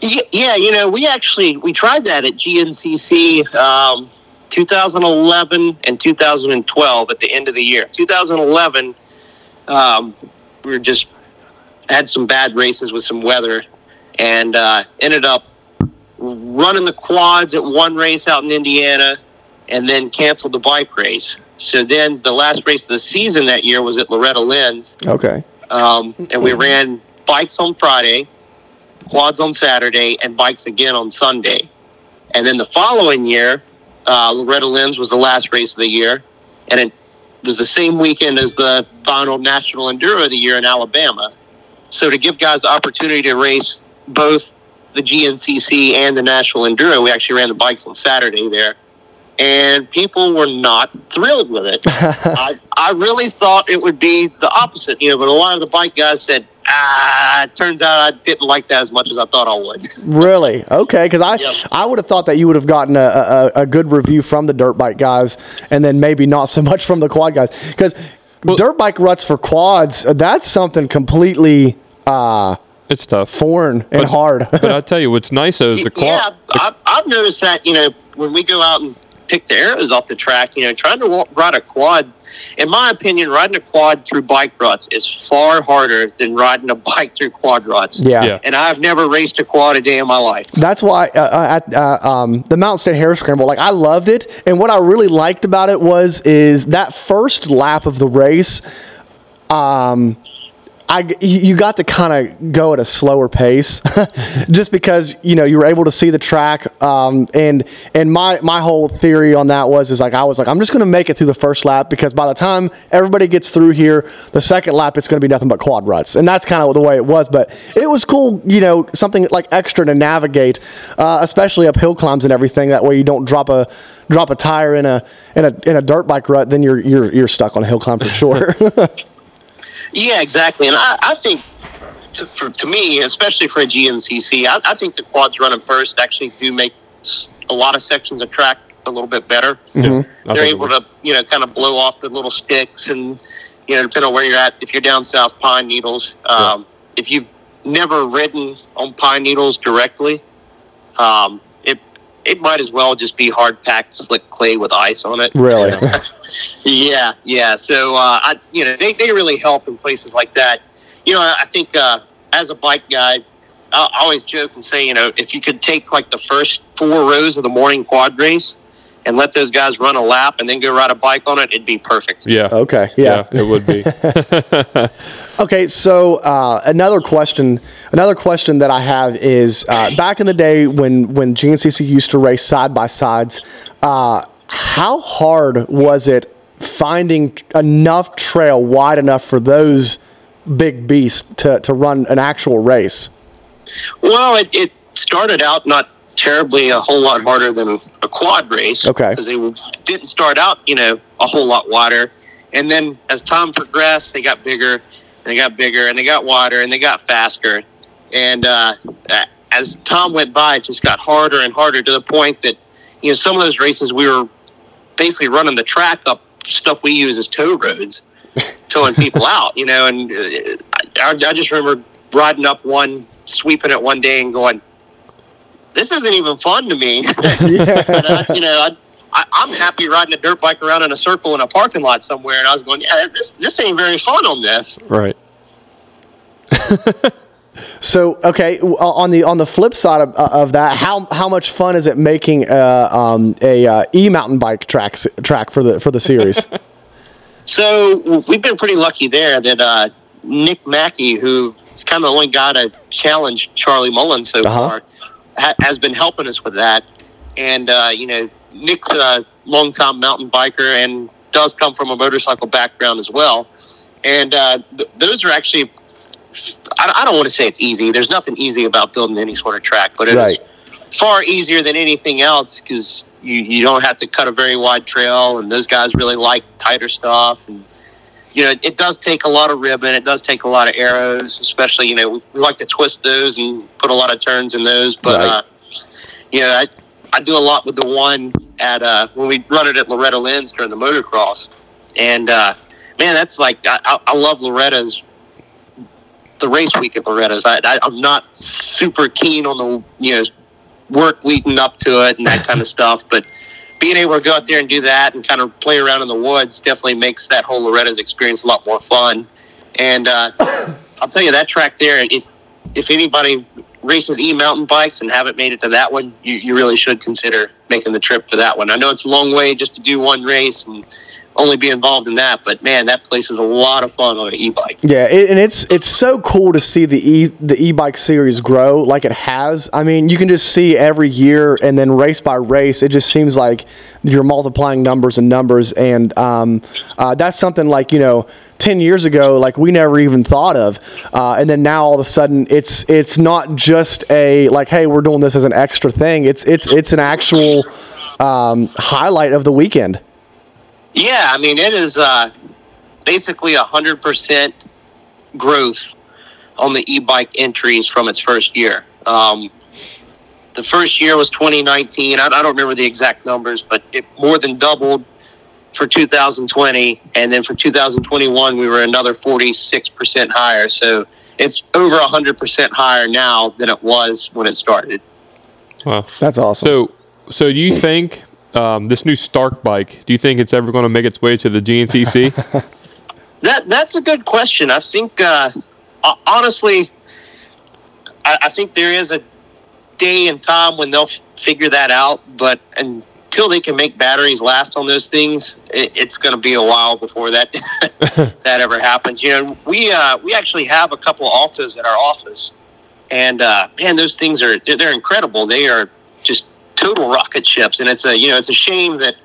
Yeah, you know, we actually we tried that at GNCC um, 2011 and 2012 at the end of the year. 2011, um, we were just had some bad races with some weather, and uh, ended up running the quads at one race out in Indiana, and then canceled the bike race. So then the last race of the season that year was at Loretta Lynn's, Okay. um, and we ran bikes on Friday, quads on Saturday, and bikes again on Sunday. And then the following year, uh, Loretta Lynn's was the last race of the year, and it was the same weekend as the final National Enduro of the year in Alabama. So to give guys the opportunity to race both the GNCC and the National Enduro, we actually ran the bikes on Saturday there. And people were not thrilled with it. I, I really thought it would be the opposite, you know, but a lot of the bike guys said, ah, it turns out I didn't like that as much as I thought I would. Really? Okay. Because I Yep. I would have thought that you would have gotten a, a, a good review from the dirt bike guys, and then maybe not so much from the quad guys. Because dirt bike ruts for quads, uh, that's something completely uh, It's tough. foreign and But- hard. But I tell you, what's nice though is the yeah, quad. I've, I've noticed that, you know, when we go out and pick the arrows off the track, you know, trying to wa- ride a quad, in my opinion, riding a quad through bike ruts is far harder than riding a bike through quad ruts. yeah. Yeah. And I've never raced a quad a day in my life. That's why uh, uh, at uh, um, the Mountain State Hare Scramble, like I loved it, and what I really liked about it was is that first lap of the race. Um, I you got to kind of go at a slower pace, just because you know you were able to see the track. Um, and and my my whole theory on that was is like I was like I'm just going to make it through the first lap because by the time everybody gets through here, the second lap it's going to be nothing but quad ruts, and that's kind of the way it was. But it was cool, you know, something like extra to navigate, uh, especially uphill climbs and everything. That way you don't drop a drop a tire in a in a in a dirt bike rut, then you're you're you're stuck on a hill climb for sure. Yeah, exactly. And I, I think to, for, to me, especially for a GNCC, I, I think the quads running first actually do make a lot of sections of track a little bit better. I They're able to, you know, kind of blow off the little sticks and, you know, depending on where you're at, if you're down south Pine Needles, um, if you've never ridden on Pine Needles directly, um, it, might as well just be hard packed slick clay with ice on it. really, Yeah, yeah. So uh, I, you know, they, they really help in places like that. You know, I think uh, as a bike guy, I always joke and say, you know, if you could take like the first four rows of the morning quad race and let those guys run a lap and then go ride a bike on it, it'd be perfect. Yeah. okay, yeah. it would be. Okay, so uh, another question, another question that I have is uh, back in the day when when GNCC used to race side by sides, uh, how hard was it finding enough trail wide enough for those big beasts to, to run an actual race? Well, it, it started out not terribly a whole lot harder than a quad race. Okay. Because they didn't start out, you know, a whole lot wider. And then as time progressed, they got bigger and they got bigger and they got wider and they got faster. And uh, as time went by, it just got harder and harder to the point that, you know, some of those races we were basically running the track up stuff we use as tow roads, towing people out, you know. And uh, I, I just remember riding up one, sweeping it one day and going, this isn't even fun to me. But, uh, you know, I, I, I'm happy riding a dirt bike around in a circle in a parking lot somewhere. And I was going, yeah, this, this ain't very fun on this. right. So okay, on the on the flip side of, uh, of that, how how much fun is it making uh, um, a uh, e mountain bike track track for the for the series? So we've been pretty lucky there that uh, Nick Mackey, who is kind of the only guy to challenge Charlie Mullen so Uh-huh. far, ha- has been helping us with that. And uh, you know, Nick's a longtime mountain biker and does come from a motorcycle background as well. And uh, th- those are actually, I, I don't want to say it's easy. There's nothing easy about building any sort of track, but it is Right. far easier than anything else because you, you don't have to cut a very wide trail, and those guys really like tighter stuff. And you know, it, does take a lot of ribbon. It does take a lot of arrows, especially you know we like to twist those and put a lot of turns in those. But Right. uh, you know, I I do a lot with the one at uh, when we run it at Loretta Lynn's during the motocross, and uh, man, that's like I, I- I love Loretta's the race week at Loretta's. I, I, I'm not super keen on the you know work leading up to it and that kind of stuff, but being able to go out there and do that and kind of play around in the woods definitely makes that whole Loretta's experience a lot more fun. And uh, I'll tell you that track there, if if anybody races e mountain bikes and haven't made it to that one, you, you really should consider making the trip for that one. I know it's a long way just to do one race and only be involved in that, but man, that place is a lot of fun on an e bike. Yeah, it, and it's it's so cool to see the e the e bike series grow like it has. I mean, you can just see every year, and then race by race, it just seems like you're multiplying numbers and numbers, and um, uh, that's something like you know. 10 years ago like we never even thought of uh, and then now all of a sudden it's it's not just a like hey we're doing this as an extra thing it's it's it's an actual um, highlight of the weekend Yeah, I mean, it is uh, basically a hundred percent growth on the e-bike entries from its first year. Um, the first year was 2019. I, I don't remember the exact numbers, but it more than doubled for 2020, and then for 2021, we were another 46 percent higher. So it's over hundred percent higher now than it was when it started. Wow. that's awesome So, so do you think um, this new Stark bike? Do you think it's ever going to make its way to the GNCC? That that's a good question. I think uh, honestly, I, I think there is a day and time when they'll f- figure that out. But until until they can make batteries last on those things, it, it's going to be a while before that that ever happens. You know, we uh, we actually have a couple of Altas at our office, and uh, man, those things are they're, they're incredible. They are just total rocket ships, and it's a you know it's a shame that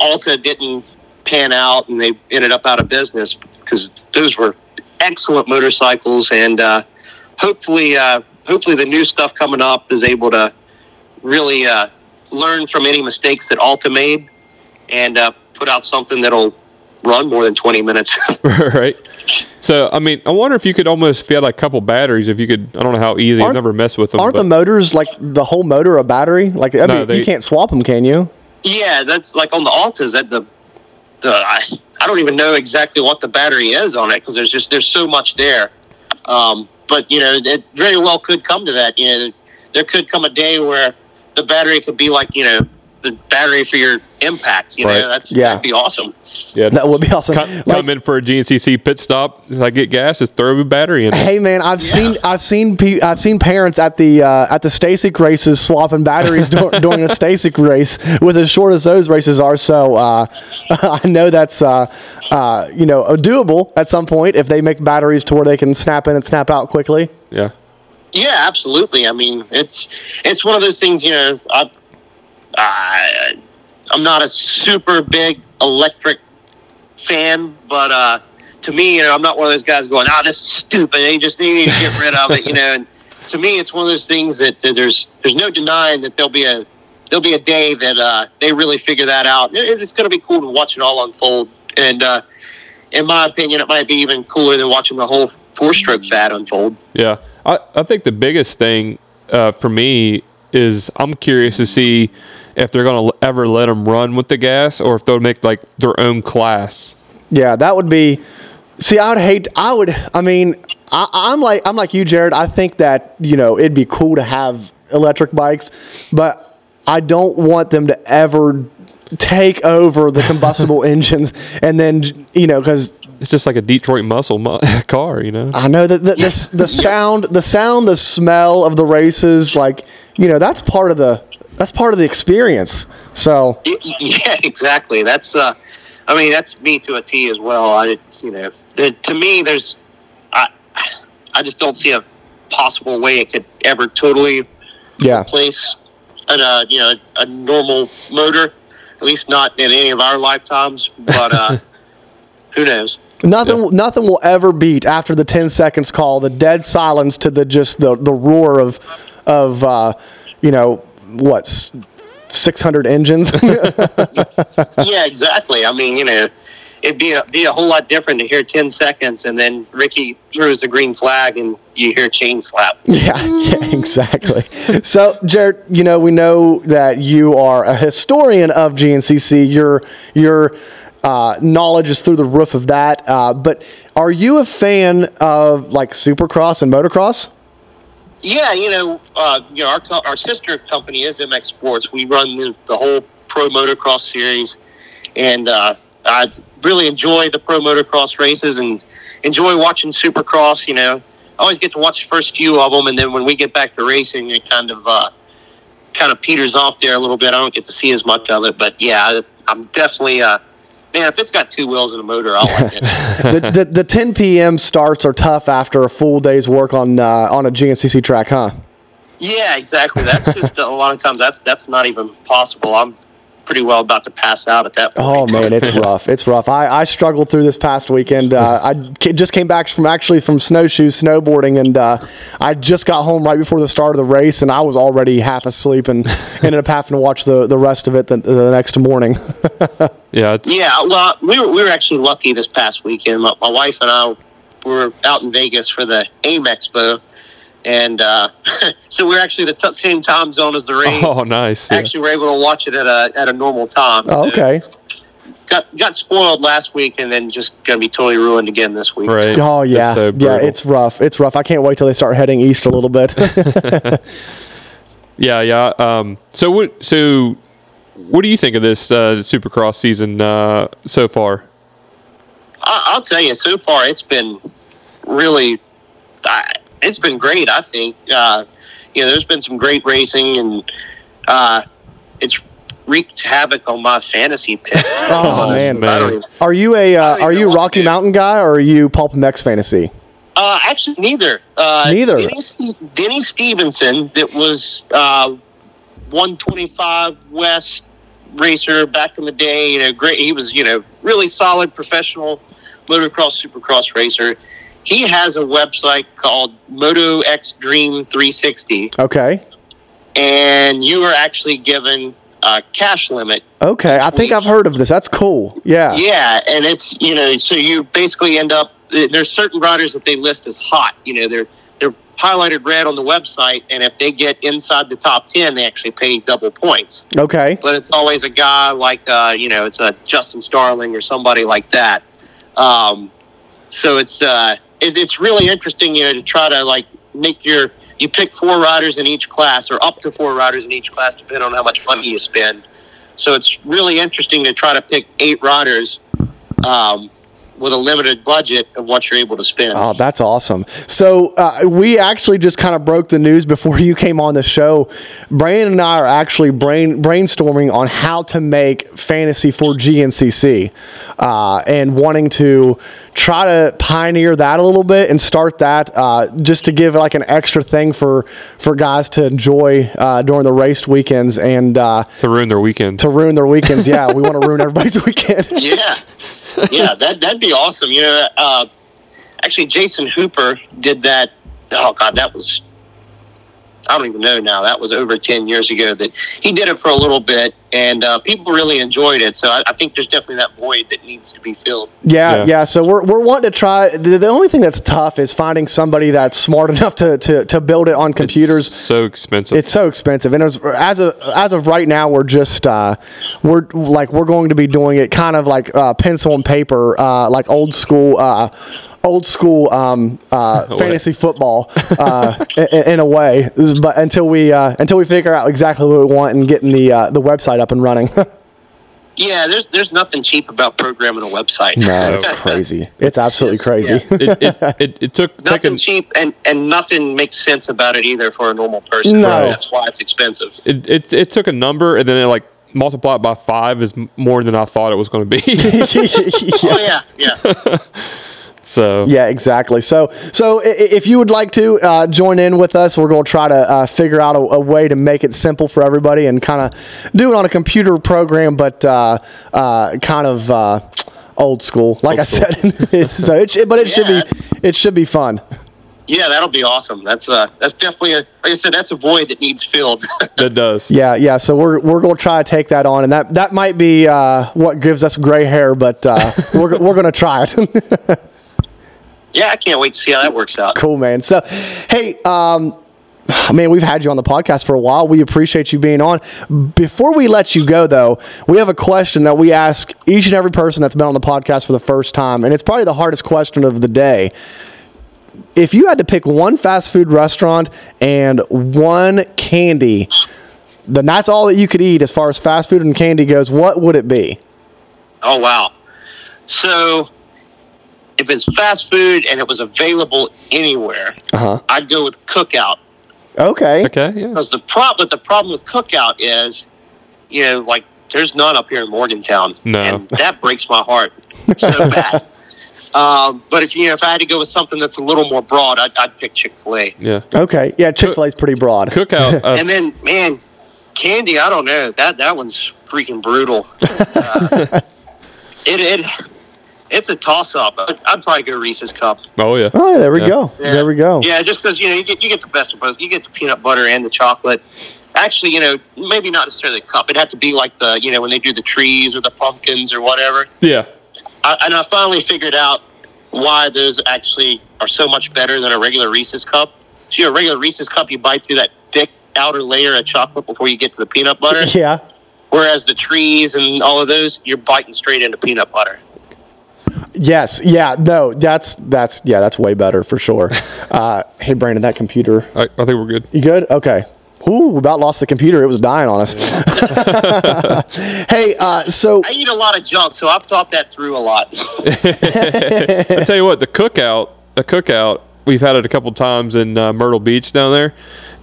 Alta didn't pan out and they ended up out of business because those were excellent motorcycles, and uh, hopefully uh, hopefully the new stuff coming up is able to really uh, learn from any mistakes that Alta made and uh, put out something that'll run more than 20 minutes. right. So, I mean, I wonder if you could almost, if you had like a couple batteries, if you could, I don't know how easy, I've never messed with them. Aren't but- the motors like the whole motor a battery? Like I No, mean, they- you can't swap them, can you? yeah, that's like on the Altas that the the I, I don't even know exactly what the battery is on it because there's just there's so much there. Um, but you know, it very well could come to that. You know, there could come a day where the battery could be like you know the battery for your impact. You Right. know, that's Yeah. that'd be awesome. yeah. That would be awesome. come, Like- come in for a GNCC pit stop. As I get gas, just throw a battery in. Hey man, I've seen I've seen pe- I've seen parents at the uh, at the STACYC races swapping batteries during a STACYC race with as short as those races are. So uh, I know that's uh, uh, you know doable at some point if they make batteries to where they can snap in and snap out quickly. Yeah. Yeah, absolutely. I mean, it's it's one of those things. You know, I, I I'm not a super big electric fan, but uh, to me, you know, I'm not one of those guys going, "Ah, this is stupid." They just they need to get rid of it. You know, and to me, it's one of those things that, that there's there's no denying that there'll be a there'll be a day that uh, they really figure that out. It- It's going to be cool to watch it all unfold, and uh, in my opinion, it might be even cooler than watching the whole four-stroke fad unfold. Yeah, I, I think the biggest thing uh, for me is I'm curious to see if they're going to ever let them run with the gas or if they'll make like their own class. Yeah, that would be. See, I would hate. I would. I mean, I, I'm like I'm like you, Jared. I think that you know it'd be cool to have electric bikes, but I don't want them to ever take over the combustible engines and then you know because It's just like a Detroit muscle mu- car, you know. I know that the, the, the sound, the sound, the smell of the races, like you know, that's part of the that's part of the experience. So Y- y- Yeah, exactly. That's uh, I mean, that's me to a T as well. I, you know, the, to me, there's, I, I just don't see a possible way it could ever totally yeah, replace a, uh, you know, a normal motor. At least not in any of our lifetimes. But uh, who knows? nothing nothing will ever beat after the ten seconds call the dead silence to the just the the roar of of uh, you know what's. 600 engines. yeah, exactly. I mean, you know, it'd be a, be a whole lot different to hear 10 seconds and then Ricky throws the green flag and you hear chain slap. Yeah, yeah, exactly. So, Jared, you know, we know that you are a historian of GNCC. Your your uh, knowledge is through the roof of that. Uh, but are you a fan of like Supercross and motocross? Yeah, you know, uh, you know, our co- our sister company is MX Sports. We run the, the whole pro motocross series, and uh, I really enjoy the pro motocross races and enjoy watching Supercross. You know, I always get to watch the first few of them, and then when we get back to racing, it kind of uh, kind of peters off there a little bit. I don't get to see as much of it, but yeah, I, I'm definitely uh, man. If it's got two wheels and a motor, I'll like it. the, the the 10 p.m. starts are tough after a full day's work on uh, on a GNCC track, huh? Yeah, exactly. That's just a lot of times that's that's not even possible. I'm pretty well about to pass out at that point. Oh man, it's rough. It's rough. I, I struggled through this past weekend. Uh, I just came back from actually from snowshoe snowboarding, and uh, I just got home right before the start of the race, and I was already half asleep, and ended up having to watch the, the rest of it the, the next morning. Yeah, it's, Yeah, well, we were we were actually lucky this past weekend. My, my wife and I were out in Vegas for the AIM Expo, and uh, so we're actually the t- same time zone as the race. oh, nice. Yeah. Actually, we're able to watch it at a at a normal time. Oh, okay. Got got spoiled last week, and then just gonna be totally ruined again this week. Right. Oh yeah, so yeah. It's rough. It's rough. I can't wait till they start heading east a little bit. Yeah, yeah. Um, so what? So what do you think of this uh, Supercross season uh, so far? I, I'll tell you, so far it's been really, I it's been great. I think uh, you know there's been some great racing, and uh, it's wreaked havoc on my fantasy picks. Oh, man. I Are you a uh, are you know what to Rocky. Mountain guy or are you Pulp MX fantasy? Uh, actually, neither. Uh, Neither. Denny, Denny Stephenson, that was uh, 125 West racer back in the day. You know, great. He was, you know, really solid professional motocross, supercross racer. He has a website called Moto X Dream 360, Okay. and you are actually given a cash limit Okay. I think I've heard of this. That's cool. Yeah. Yeah, and it's you know, so you basically end up there's certain riders that they list as hot. You know, they're they're highlighted red on the website, and if they get inside the top ten, they actually pay double points. Okay. But it's always a guy like uh, you know, it's a Justin Starling or somebody like that. Um, so it's uh, it, it's really interesting, you know, to try to like make your you pick four riders in each class or up to four riders in each class, depending on how much money you spend. So it's really interesting to try to pick eight riders um, with a limited budget of what you're able to spend. Oh, that's awesome. So uh, we actually just kind of broke the news before you came on the show. Brandon and I are actually brain brainstorming on how to make fantasy for GNCC, uh, and wanting to try to pioneer that a little bit and start that uh, just to give like an extra thing for for guys to enjoy uh, during the race weekends and uh, to ruin their weekend. to ruin their weekends. Yeah, we want to ruin everybody's weekend. yeah, yeah, that that'd be awesome. You know, uh, actually, Jason Hooper did that. Oh God, that was I don't even know now. That was over ten years ago. That he did it for a little bit, and uh, people really enjoyed it. So I, I think there's definitely that void that needs to be filled. Yeah, Yeah. yeah. So we're, we're wanting to try. The, the only thing that's tough is finding somebody that's smart enough to, to, to build it on computers. It's so expensive. It's so expensive, and as as of as of right now, we're just uh, we're like we're going to be doing it kind of like uh, pencil and paper, uh, like old school. Uh, Old school um, uh, fantasy football, uh, in, in a way, but until we uh, until we figure out exactly what we want and getting the uh, the website up and running. Yeah, there's there's nothing cheap about programming a website. no, it's crazy. It's absolutely crazy. it, it, it, it took nothing taking cheap, and and nothing makes sense about it either for a normal person. No. that's why it's expensive. it, it, it took a number and then it like multiplied by five is more than I thought it was going to be. Oh yeah, yeah. So Yeah, exactly. So, so i- i- if you would like to uh, join in with us, we're going to try to uh, figure out a, a way to make it simple for everybody and kind of do it on a computer program, but uh, uh, kind of uh, old school, like I said. so, it, sh- but it should be it should be fun. Yeah, that'll be awesome. That's uh, that's definitely a like I said, that's a void that needs filled. that does. Yeah, yeah. So we're we're going to try to take that on, and that that might be uh, what gives us gray hair, but uh, we're we're going to try it. yeah, I can't wait to see how that works out. Cool, man. So, hey, um, man, we've had you on the podcast for a while. We appreciate you being on. Before we let you go, though, we have a question that we ask each and every person that's been on the podcast for the first time, and it's probably the hardest question of the day. If you had to pick one fast food restaurant and one candy, then that's all that you could eat as far as fast food and candy goes. What would it be? Oh wow. So if it's fast food and it was available anywhere, Uh-huh. I'd go with cookout. Okay. Okay. Yeah. Because the problem but the problem with cookout is, you know, like there's none up here in Morgantown. No. And that breaks my heart so bad. Um, but if you know, if I had to go with something that's a little more broad, I'd, I'd pick Chick Fil A. Yeah. Okay. Yeah, Chick fil A is pretty broad. Cookout. Uh, And then, man, candy. I don't know that that one's freaking brutal. Uh, it it it's a toss up. I'd, I'd probably go Reese's cup. oh yeah. Oh, there we Yeah. go. Yeah. There we go. Yeah, just because you know you get you get the best of both. You get the peanut butter and the chocolate. Actually, you know, maybe not necessarily the cup. It'd have to be like the you know when they do the trees or the pumpkins or whatever. Yeah. I, and I finally figured out why those actually are so much better than a regular Reese's cup. So, you know, a regular Reese's cup, you bite through that thick outer layer of chocolate before you get to the peanut butter. Yeah. Whereas the trees and all of those, you're biting straight into peanut butter. Yes. Yeah. No. That's that's yeah. That's way better for sure. Uh, hey, Brandon, that computer. I, I think we're good. You good? Okay. Ooh, about lost the computer. It was dying on us. hey, uh, so I eat a lot of junk, so I've thought that through a lot. I tell you what, the cookout, the cookout, we've had it a couple times in uh, Myrtle Beach down there,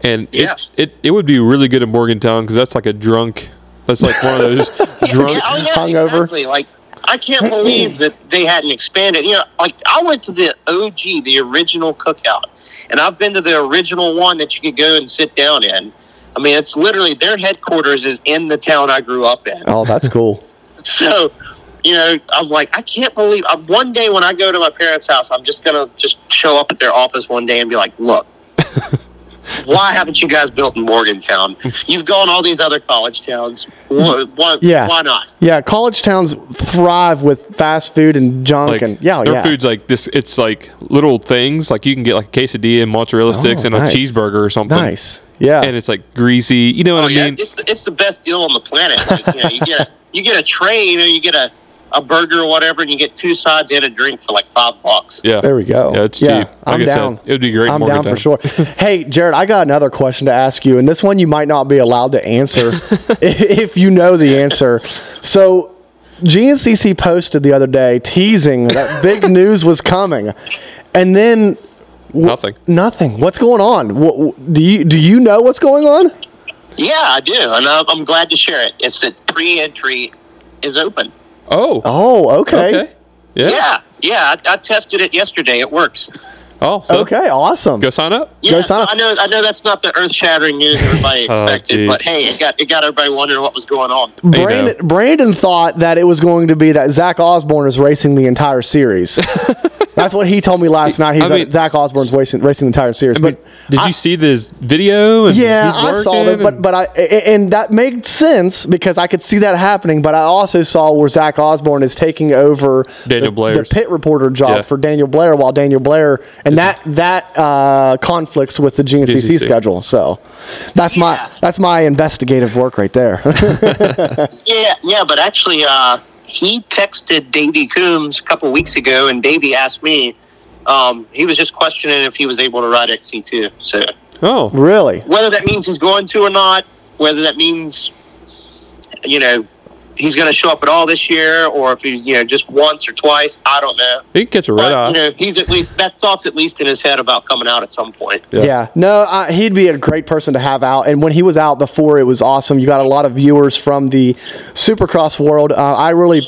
and Yeah. it, it it would be really good in Morgantown because that's like a drunk That's like one of those drunk. Yeah, oh yeah, hungover. exactly. Like I can't believe that they hadn't expanded. You know, like I went to the OG, the original cookout, and I've been to the original one that you could go and sit down in. I mean, it's literally their headquarters is in the town I grew up in. Oh, that's cool. So, you know, I'm like, I can't believe. i one day when I go to my parents' house, I'm just gonna just show up at their office one day and be like, look. Why haven't you guys built in Morgantown? You've gone all these other college towns. Why, why, Yeah. why not? Yeah, college towns thrive with fast food and junk, Like, and yeah, their yeah. food's like this. It's like little things. Like you can get like a quesadilla and mozzarella oh, sticks Oh, and nice. a cheeseburger or something. nice. Yeah, And it's like greasy. You know what Oh I yeah, mean? it's the, it's the best deal on the planet. Like, you know, you get a you get a tray, you know, you get a, a burger or whatever, and you get two sides and a drink for like five bucks. Yeah. There we go. Yeah, it's Yeah, cheap. I'm I said, down. it would be great. I'm down for sure. hey, Jared, I got another question to ask you, and this one you might not be allowed to answer if you know the answer. So, GNCC posted the other day teasing that big news was coming, and then Nothing. nothing. What's going on? What, do you do you know what's going on? Yeah, I do, and I'm, I'm glad to share it. It's that pre-entry is open. Oh. Oh, okay. Okay. Yeah. Yeah, yeah, I, I tested it yesterday. It works. Oh. So Okay, awesome. Go sign up. Yeah, Go so sign up. I know, I know that's not the earth-shattering news everybody Oh, expected, geez. but hey, it got it got everybody wondering what was going on. Brandon, Brandon thought that it was going to be that Zach Osborne is racing the entire series. That's what he told me last night. He's I like, Zach Osborne's racing, racing the entire series. But But did I- you see this video? And yeah, he's I saw working that, but and- but I a- and that made sense because I could see that happening. But I also saw where Zach Osborne is taking over Daniel the, Blair's. the pit reporter job Yeah. for Daniel Blair, while Daniel Blair and that that uh, conflicts with the GNCC, GNCC. schedule. So that's my that's my investigative work right there. Yeah, yeah, but actually, uh, he texted Davey Coombs a couple weeks ago, and Davey asked me. Um, he was just questioning if he was able to ride XC2. So oh, really? whether that means he's going to or not, whether that means, you know, he's going to show up at all this year, or if he, you know, just once or twice, I don't know. he can catch a red But eye. you know, he's at least that thought's at least in his head about coming out at some point. Yeah. Yeah. No, uh, he'd be a great person to have out. And when he was out before, it was awesome. You got a lot of viewers from the Supercross world. Uh, I really.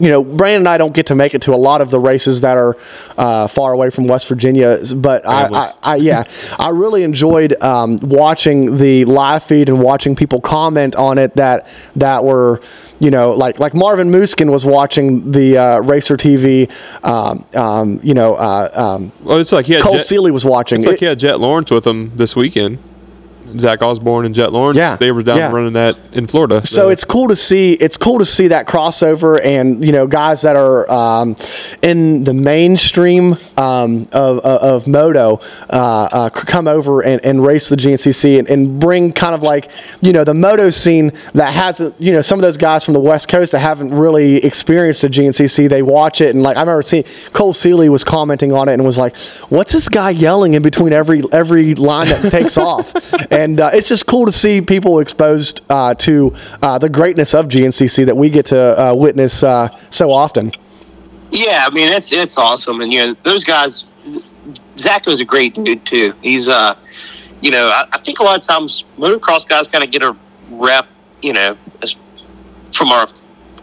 You know, Brandon and I don't get to make it to a lot of the races that are uh, far away from West Virginia, but I, I, I, yeah, I really enjoyed um, watching the live feed and watching people comment on it that that were, you know, like like Marvin Musquin was watching the uh, Racer TV, um, um, you know, uh, um, well, it's like he had Cole Jett, Seely was watching. It's like It- he had Jett Lawrence with him this weekend. Zach Osborne and Jett Lawrence. Yeah, They were down yeah. running that in Florida. So it's cool to see. It's cool to see that crossover, and you know, guys that are um, in the mainstream um, of, of, of moto uh, uh, come over and, and race the GNCC and, and bring kind of like you know the moto scene that hasn't. You know, some of those guys from the West Coast that haven't really experienced a GNCC, they watch it and like I remember seeing Cole Seely was commenting on it and was like, "What's this guy yelling in between every every line that takes off?" And uh, it's just cool to see people exposed uh, to uh, the greatness of GNCC that we get to uh, witness uh, so often. Yeah, I mean it's it's awesome, and you know those guys. Zacho's a great dude too. He's uh, you know, I, I think a lot of times motocross guys kind of get a rep, you know, as, from our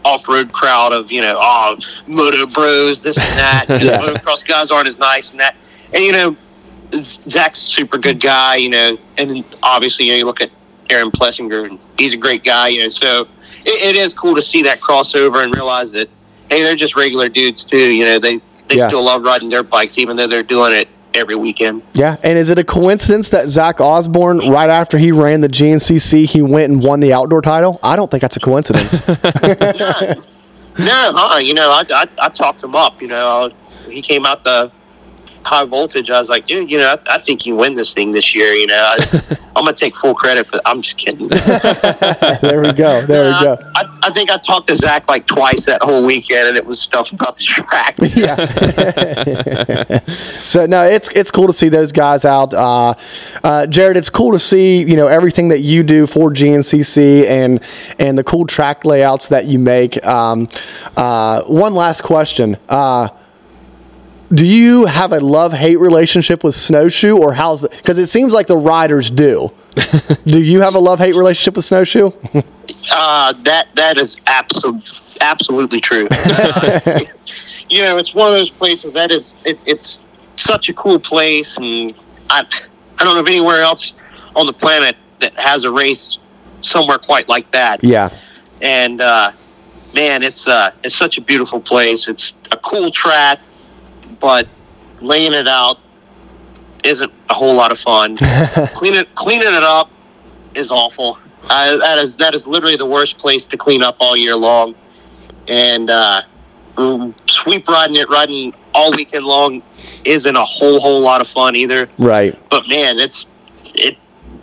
off-road crowd of you know, oh, moto bros, this and that. Yeah. Motocross guys aren't as nice and that, and you know, Zach's a super good guy, you know, and then obviously you know you look at Aaron Plessinger, and he's a great guy, you know, so it, it is cool to see that crossover and realize that hey, they're just regular dudes too. You know, they they Yeah. still love riding their bikes, even though they're doing it every weekend. Yeah, and is it a coincidence that Zach Osborne, right after he ran the GNCC, he went and won the outdoor title? I don't think that's a coincidence. no, no, huh? You know, I, I I talked him up. You know, I, he came out the high voltage. I was like, dude, you know, I, I think you win this thing this year. You know, I, I'm gonna take full credit for. I'm just kidding. there we go. There we go. I, I think I talked to Zach like twice that whole weekend, and it was stuff about the track. Yeah. so no, it's it's cool to see those guys out. Uh, uh, Jared, it's cool to see you know everything that you do for GNCC and and the cool track layouts that you make. Um, uh, one last question. Uh, do you have a love hate relationship with snowshoe or how's the because it seems like the riders do Do you have a love hate relationship with snowshoe? Uh, that that is absolutely absolutely true. Uh, you know, it's one of those places that is it, it's such a cool place, and I I don't know of anywhere else on the planet that has a race somewhere quite like that. yeah. And uh, man, it's uh it's such a beautiful place. It's a cool track, but laying it out isn't a whole lot of fun. cleaning cleaning it up is awful. Uh, that is that is literally the worst place to clean up all year long. And uh, mm, sweep riding it, riding all weekend long, isn't a whole whole lot of fun either. Right. But man, it's it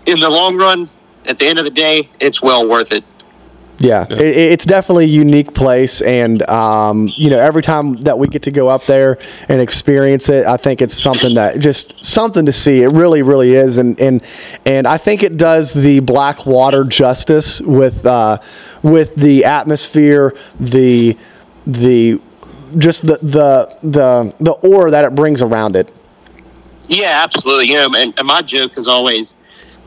in the long run. At the end of the day, it's well worth it. Yeah, It, it's definitely a unique place, and um, you know, every time that we get to go up there and experience it, I think it's something that just something to see. It really, really is, and and and I think it does the black water justice with uh, with the atmosphere, the the just the the the the aura that it brings around it. Yeah, absolutely. You know, and, and my joke is always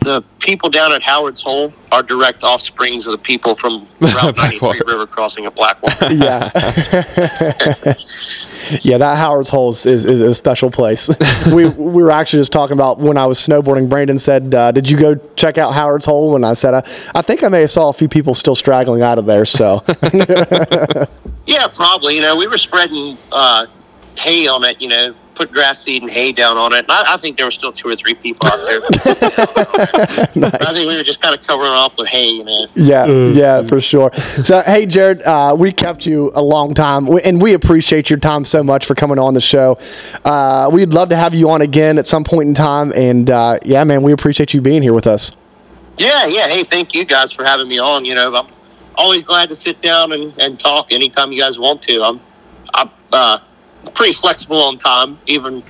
the people down at Howard's Hole are direct offsprings of the people from Route 93 River crossing at Blackwater. Yeah. yeah, that Howard's Holes is, is a special place. we we were actually just talking about when I was snowboarding. Brandon said, uh, "Did you go check out Howard's Hole?" And I said, I, "I think I may have saw a few people still straggling out of there." So yeah, probably. You know, we were spreading uh, hay on it, you know, put grass seed and hay down on it. And I, I think there were still two or three people out there. I think we were just kind of covering it off with hay, you know. yeah, yeah, for sure. So hey, Jared, uh, we kept you a long time, and we appreciate your time so much for coming on the show. Uh, we'd love to have you on again at some point in time, and uh, yeah, man, we appreciate you being here with us. Yeah, yeah. Hey, thank you guys for having me on. You know, I'm always glad to sit down and, and talk anytime you guys want to. I'm I'm uh, pretty flexible on time, even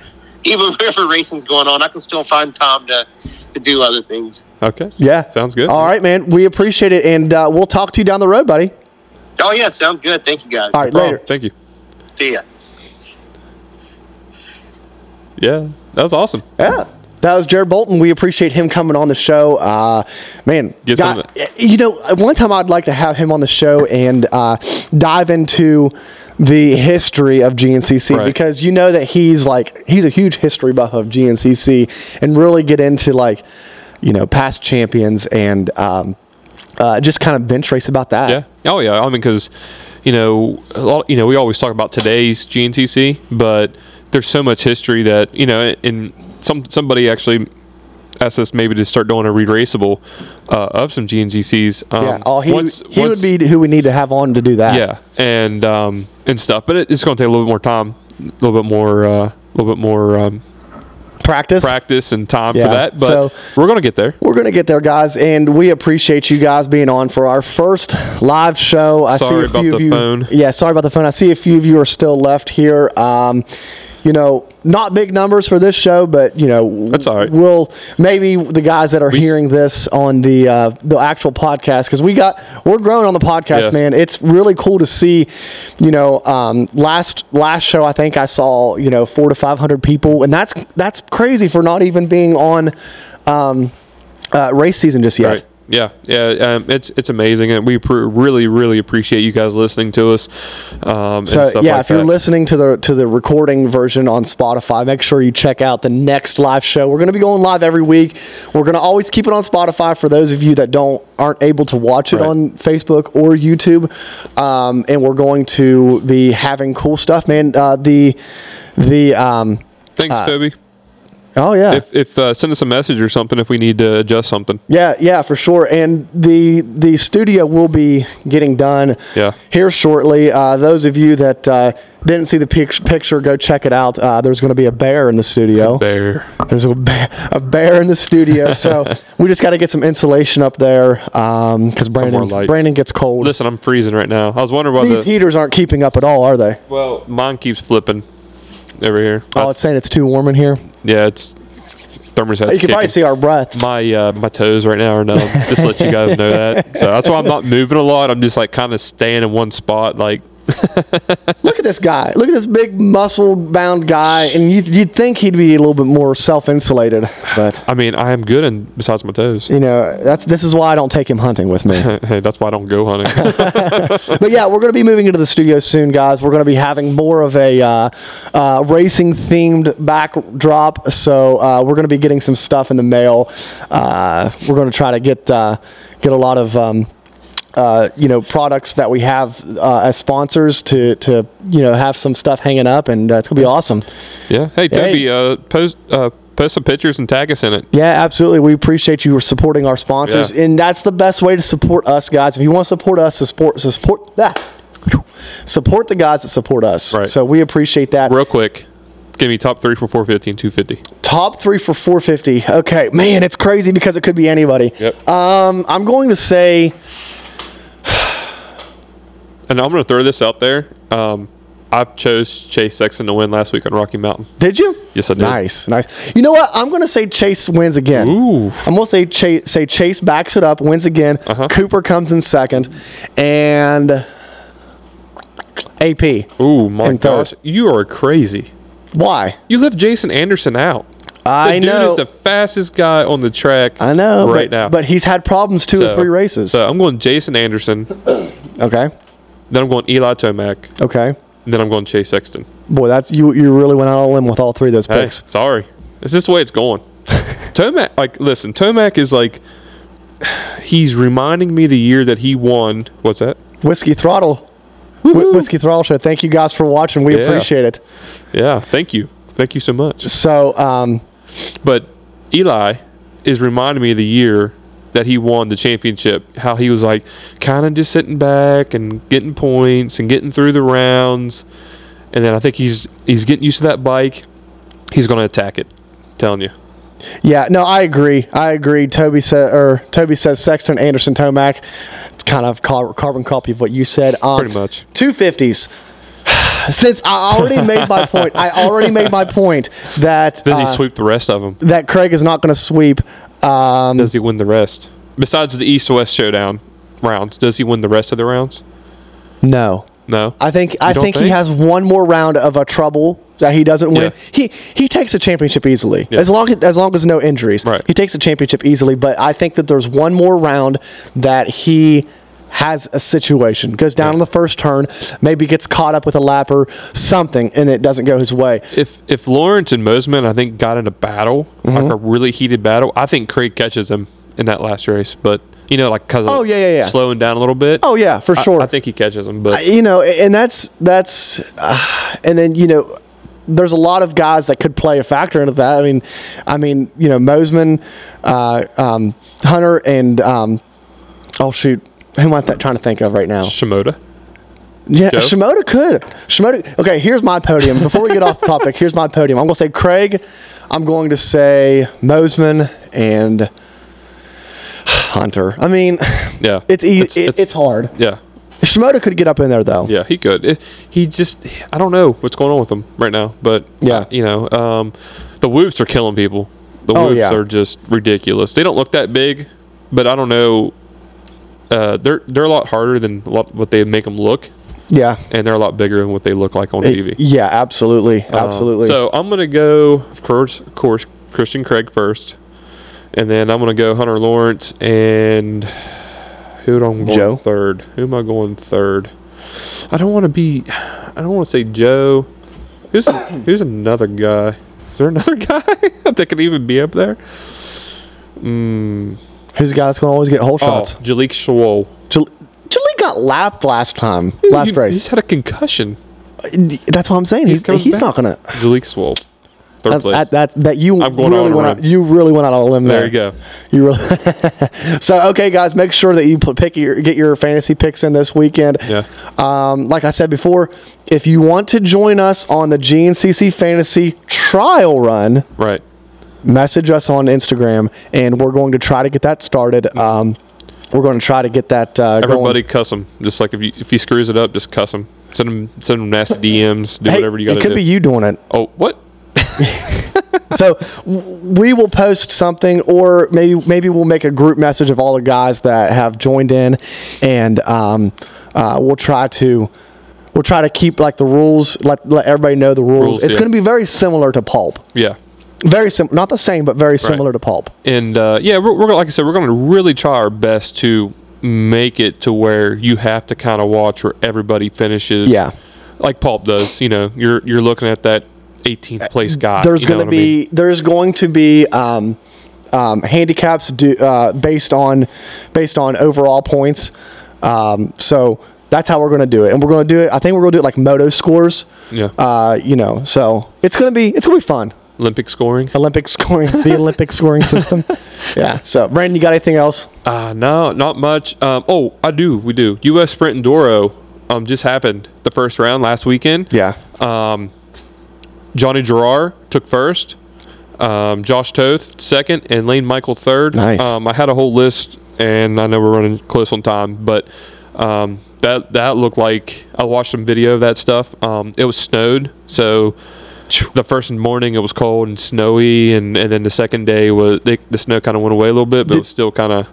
even whenever racing's going on. I can still find time to to do other things. Okay. Yeah, Sounds good. All right, man, we appreciate it, and uh, we'll talk to you down the road, buddy. Oh yeah, sounds good. Thank you guys. All right, Bro, later. Thank you. See ya. Yeah, that was awesome. Yeah. That was Jared Bolton. We appreciate him coming on the show. Uh, man, got- you know, one time I'd like to have him on the show and uh, dive into the history of GNCC Right. because you know that he's like he's a huge history buff of GNCC and really get into like you know past champions and um, uh, just kind of bench race about that. Yeah. Oh yeah. I mean, because you know, a lot, you know, we always talk about today's GNCC, but there's so much history that you know, and some somebody actually asked us maybe to start doing a re-raceable uh, of some GNCCs. Um, Yeah. Oh, he once- he once- would be who we need to have on to do that. Yeah, and um, and stuff, but it, it's going to take a little bit more time, a little bit more, uh, a little bit more um, Practice. practice and time Yeah, for that. But so- we're going to get there. We're gonna get there, guys, and we appreciate you guys being on for our first live show. I Sorry see a about few the of you. phone. Yeah, sorry about the phone. I see a few of you are still left here. Um, you know, not big numbers for this show, but you know, That's all right. We'll maybe the guys that are We hearing this on the uh, the actual podcast because we got we're growing on the podcast, Yeah. man. It's really cool to see. You know, um, last last show I think I saw you know four to five hundred people, and that's that's crazy for not even being on um, uh, race season just yet. Right. Yeah, yeah, um, it's it's amazing, and we pr- really, really appreciate you guys listening to us. Um, and So yeah, like if you're listening to the to the recording version on Spotify, make sure you check out the next live show. We're going to be going live every week. We're going to always keep it on Spotify for those of you that don't aren't able to watch it Right. on Facebook or YouTube. Um, and we're going to be having cool stuff, man. Uh, the the um, Thanks, Toby. Oh yeah, If if uh, send us a message or something if we need to adjust something. Yeah, yeah, for sure. And the the studio will be getting done Yeah. here shortly. Uh, those of you that uh, didn't see the pic- picture, go check it out. Uh, there's going to be a bear in the studio. Bear. There's a bear, a bear in the studio. so we just got to get some insulation up there because more Brandon. Brandon gets cold. Listen, I'm freezing right now. I was wondering why These the heaters aren't keeping up at all, are they? well mine keeps flipping over here. Oh, it's saying it's too warm in here. yeah, it's thermostat's You can probably see our breaths. my uh, my toes right now are numb. just to let you guys know that. So that's why I'm not moving a lot. I'm just like kind of staying in one spot, like Look at this guy. Look at this big muscle bound guy, and you, you'd think he'd be a little bit more self insulated, but I mean, I am good in besides my toes. you know that's this is why I don't take him hunting with me. Hey, that's why I don't go hunting. but yeah, we're going to be moving into the studio soon, guys. We're going to be having more of a uh, uh, racing themed backdrop. So uh, we're going to be getting some stuff in the mail. Uh, we're going to try to get uh, get a lot of. Um, uh, you know products that we have uh, as sponsors to to you know have some stuff hanging up and uh, it's gonna be awesome yeah. Hey, Toby, uh, post uh, post some pictures and tag us in it. Yeah, absolutely. We appreciate you supporting our sponsors, Yeah. and that's the best way to support us, guys. If you want to support us, support support that. Support the guys that support us. Right. So we appreciate that. Real quick, give me top three for 450 and 250. Top three for 450. Okay, man, it's crazy because it could be anybody. Yep. Um, I'm going to say And I'm going to throw this out there. Um, I chose Chase Sexton to win last week on Rocky Mountain. Did you? Yes, I did. Nice, nice. You know what? I'm going to say Chase wins again. Ooh. I'm going to say Chase, say Chase backs it up, wins again. Uh-huh. Cooper comes in second, and AP. Ooh, my gosh. You are crazy. Why? You left Jason Anderson out. I the dude know. is the fastest guy on the track I know, right but, now. but he's had problems two or So- three races. So I'm going Jason Anderson. okay, then I'm going Eli Tomac. okay. Then I'm going Chase Sexton. Boy, that's you. You really went out on a limb with all three of those Hey, picks. sorry. Is this the way it's going? Tomac, like, listen, Tomac is like, he's reminding me the year that he won. What's that? Whiskey Throttle, Wh- Whiskey Throttle Show. Thank you guys for watching. We Yeah. appreciate it. Yeah, thank you. Thank you so much. So, um, But Eli is reminding me of the year that he won the championship. How he was like kind of just sitting back and getting points and getting through the rounds. And then I think he's he's getting used to that bike. He's going to attack it. telling you. yeah, no, I agree. I agree. Toby said, or Toby says Sexton, Anderson, Tomac. It's kind of carbon copy of what you said. Um, Pretty much. Two fifties. Since I already made my point, I already made my point that Does he uh, sweep the rest of them? that Craig is not going to sweep. Um, Does he win the rest? Besides the East West showdown rounds, does he win the rest of the rounds? no, No. I think I don't think, he has one more round of a trouble that he doesn't win. Yeah. He he takes a championship easily Yeah. as long as as long as no injuries. Right. He takes a championship easily, but I think that there's one more round that he has a situation goes down Yeah. on the first turn, maybe gets caught up with a lapper, something, and it doesn't go his way. if if Lawrence and Mosiman, I think, got in a battle, Mm-hmm. like a really heated battle, I think Craig catches him in that last race. But you know, like because Oh, yeah, yeah, yeah. slowing down a little bit. Oh yeah, for I- sure. I, think he catches him. But you know, and that's that's, uh, and then you know, there's a lot of guys that could play a factor into that. I mean, I mean, you know, Mosiman, uh, um, Hunter, and um, oh shoot, who am I th- trying to think of right now? Shimoda. Yeah, Joe? Shimoda could. Shimoda. Okay, here's my podium. Before we get off the topic, here's my podium. I'm going to say Craig. I'm going to say Mosiman and Hunter. I mean, Yeah, it's e- it, it's, hard. Yeah, Shimoda could get up in there though. yeah, he could. It, he just, I don't know what's going on with him right now. But Yeah. uh, you know, um, the whoops are killing people. The Oh, whoops yeah. are just ridiculous. They don't look that big, but I don't know. Uh, they're they're a lot harder than lot, what they make them look, Yeah. and they're a lot bigger than what they look like on TV. Yeah, absolutely, Um, absolutely. so I'm gonna go, of course, of course, Christian Craig first, and then I'm gonna go Hunter Lawrence and who am I going Joe? third? Who am I going third? I don't want to be. I don't want to say Joe. Who's who's another guy? Is there another guy that could even be up there? Mm, Who's the guy that's going to always get hole oh, shots? Jalek Swoll. Jal- Jaleel got lapped last time, last He- race. He's had a concussion. That's what I'm saying. He's coming he's not going to. Jalek Swoll. Third That, place. that, that, that you I'm going really went out, you really went out on a limb there there. you go. You really. so okay, guys, make sure that you pick your get your fantasy picks in this weekend. Yeah. Um, like I said before, if you want to join us on the GNCC Fantasy Trial Run, Right. Message us on Instagram, and we're going to try to get that started. Um, we're going to try to get that uh, Everybody going. cuss him. Just like if you, if he screws it up, just cuss him. Send him send him nasty DMs. Do Hey, whatever you got it could do. be you doing it. Oh, what? so w- we will post something, or maybe maybe we'll make a group message of all the guys that have joined in, and um, uh, we'll try to we'll try to keep like the rules, let let everybody know the rules. Rules, it's yeah. going to be very similar to pulp. Yeah. Very similar, not the same, but very similar to pulp. And uh, yeah, we're, we're like I said, we're going to really try our best to make it to where you have to kind of watch where everybody finishes. Yeah. like Pulp does. You know, you're you're looking at that 18th place guy. there's going to what I mean? be there's going to be um, um, handicaps do, uh, based on based on overall points. Um, so that's how we're going to do it, and we're going to do it. I think we're going to do it like moto scores. Yeah. Uh, you know, so it's going to be it's going to be fun. Olympic scoring. Olympic scoring, the Olympic scoring system. Yeah. So, Brandon, you got anything else? Uh, no, not much. Um, oh, I do. We do. U.S. Sprint Enduro um, just happened the first round last weekend. Yeah. Um, Johnny Girroir took first. Um, Josh Toth second, and Layne Michael third. Nice. Um, I had a whole list, and I know we're running close on time, but um, that that looked like I watched some video of that stuff. Um, it was snowed, so the first morning it was cold and snowy, and, and then the second day was the, the snow kind of went away a little bit, but it was still kind of.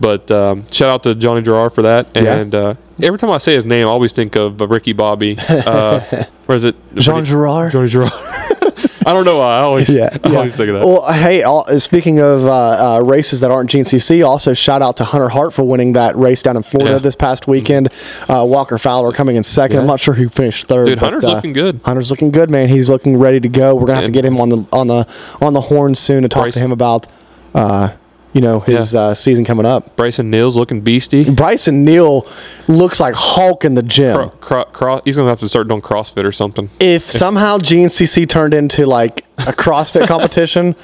But um, shout out to Johnny Girroir for that, Yeah. and uh, every time I say his name, I always think of uh, Ricky Bobby. Uh, where is it? Jean Girard? Johnny Girroir. I don't know why. I always, Yeah, I yeah. always think of that. Well, hey, all, speaking of uh, uh, races that aren't GNCC, also shout out to Hunter Hart for winning that race down in Florida Yeah. this past weekend. Uh, Walker Fowler coming in second. I'm not sure who finished third. Dude, but, Hunter's uh, looking good. Hunter's looking good, man. He's looking ready to go. We're gonna have to get him on the on the on the horn soon to talk Bryce- to him about, uh, you know, his Yeah. uh, season coming up. Bryson Neal's looking beastie. Bryson Neal looks like Hulk in the gym. Cro- cro- cro- he's gonna have to start doing CrossFit or something. if somehow GNCC turned into like a CrossFit competition,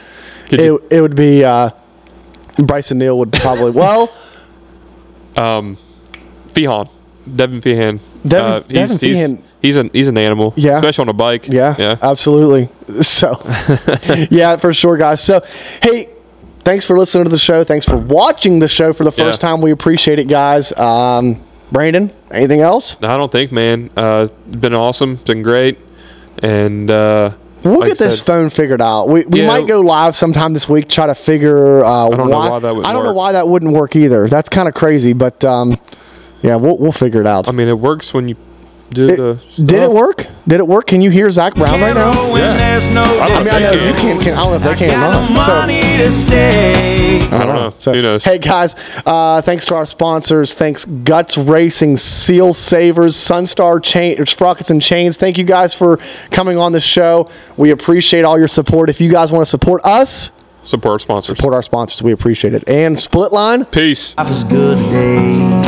it, it would be uh, Bryson Neal would probably well Feehan, Devin Feehan. Devin- he's, Devin he's, Feehan- He's an he's an animal. Yeah. especially on a bike. yeah yeah. absolutely so yeah for sure guys so hey thanks for listening to the show thanks for watching the show for the first Yeah. time we appreciate it guys um, Brandon anything else No, I don't think, man. Uh, it's been awesome. Been great, and uh, We'll like get I this said, phone figured out. We, we Yeah. might go live sometime this week, try to figure. Uh, don't know why that wouldn't I don't know why that wouldn't work either. That's kind of crazy, but um, yeah, we'll we'll figure it out. I mean, it works when you do It- the. did it work? Did it work? Can you hear Zach Brown right now? Yeah. I don't mean, I know think you can't. Can, I don't know if they can or not. So, I don't know. So, Who knows? Hey guys, uh, thanks to our sponsors. Thanks Guts Racing, Seal Savers, Sunstar Chain, or Sprockets and Chains. Thank you guys for coming on the show. We appreciate all your support. If you guys want to support us, Support our sponsors. support our sponsors. We appreciate it. And Split Line. Peace. Life is good today.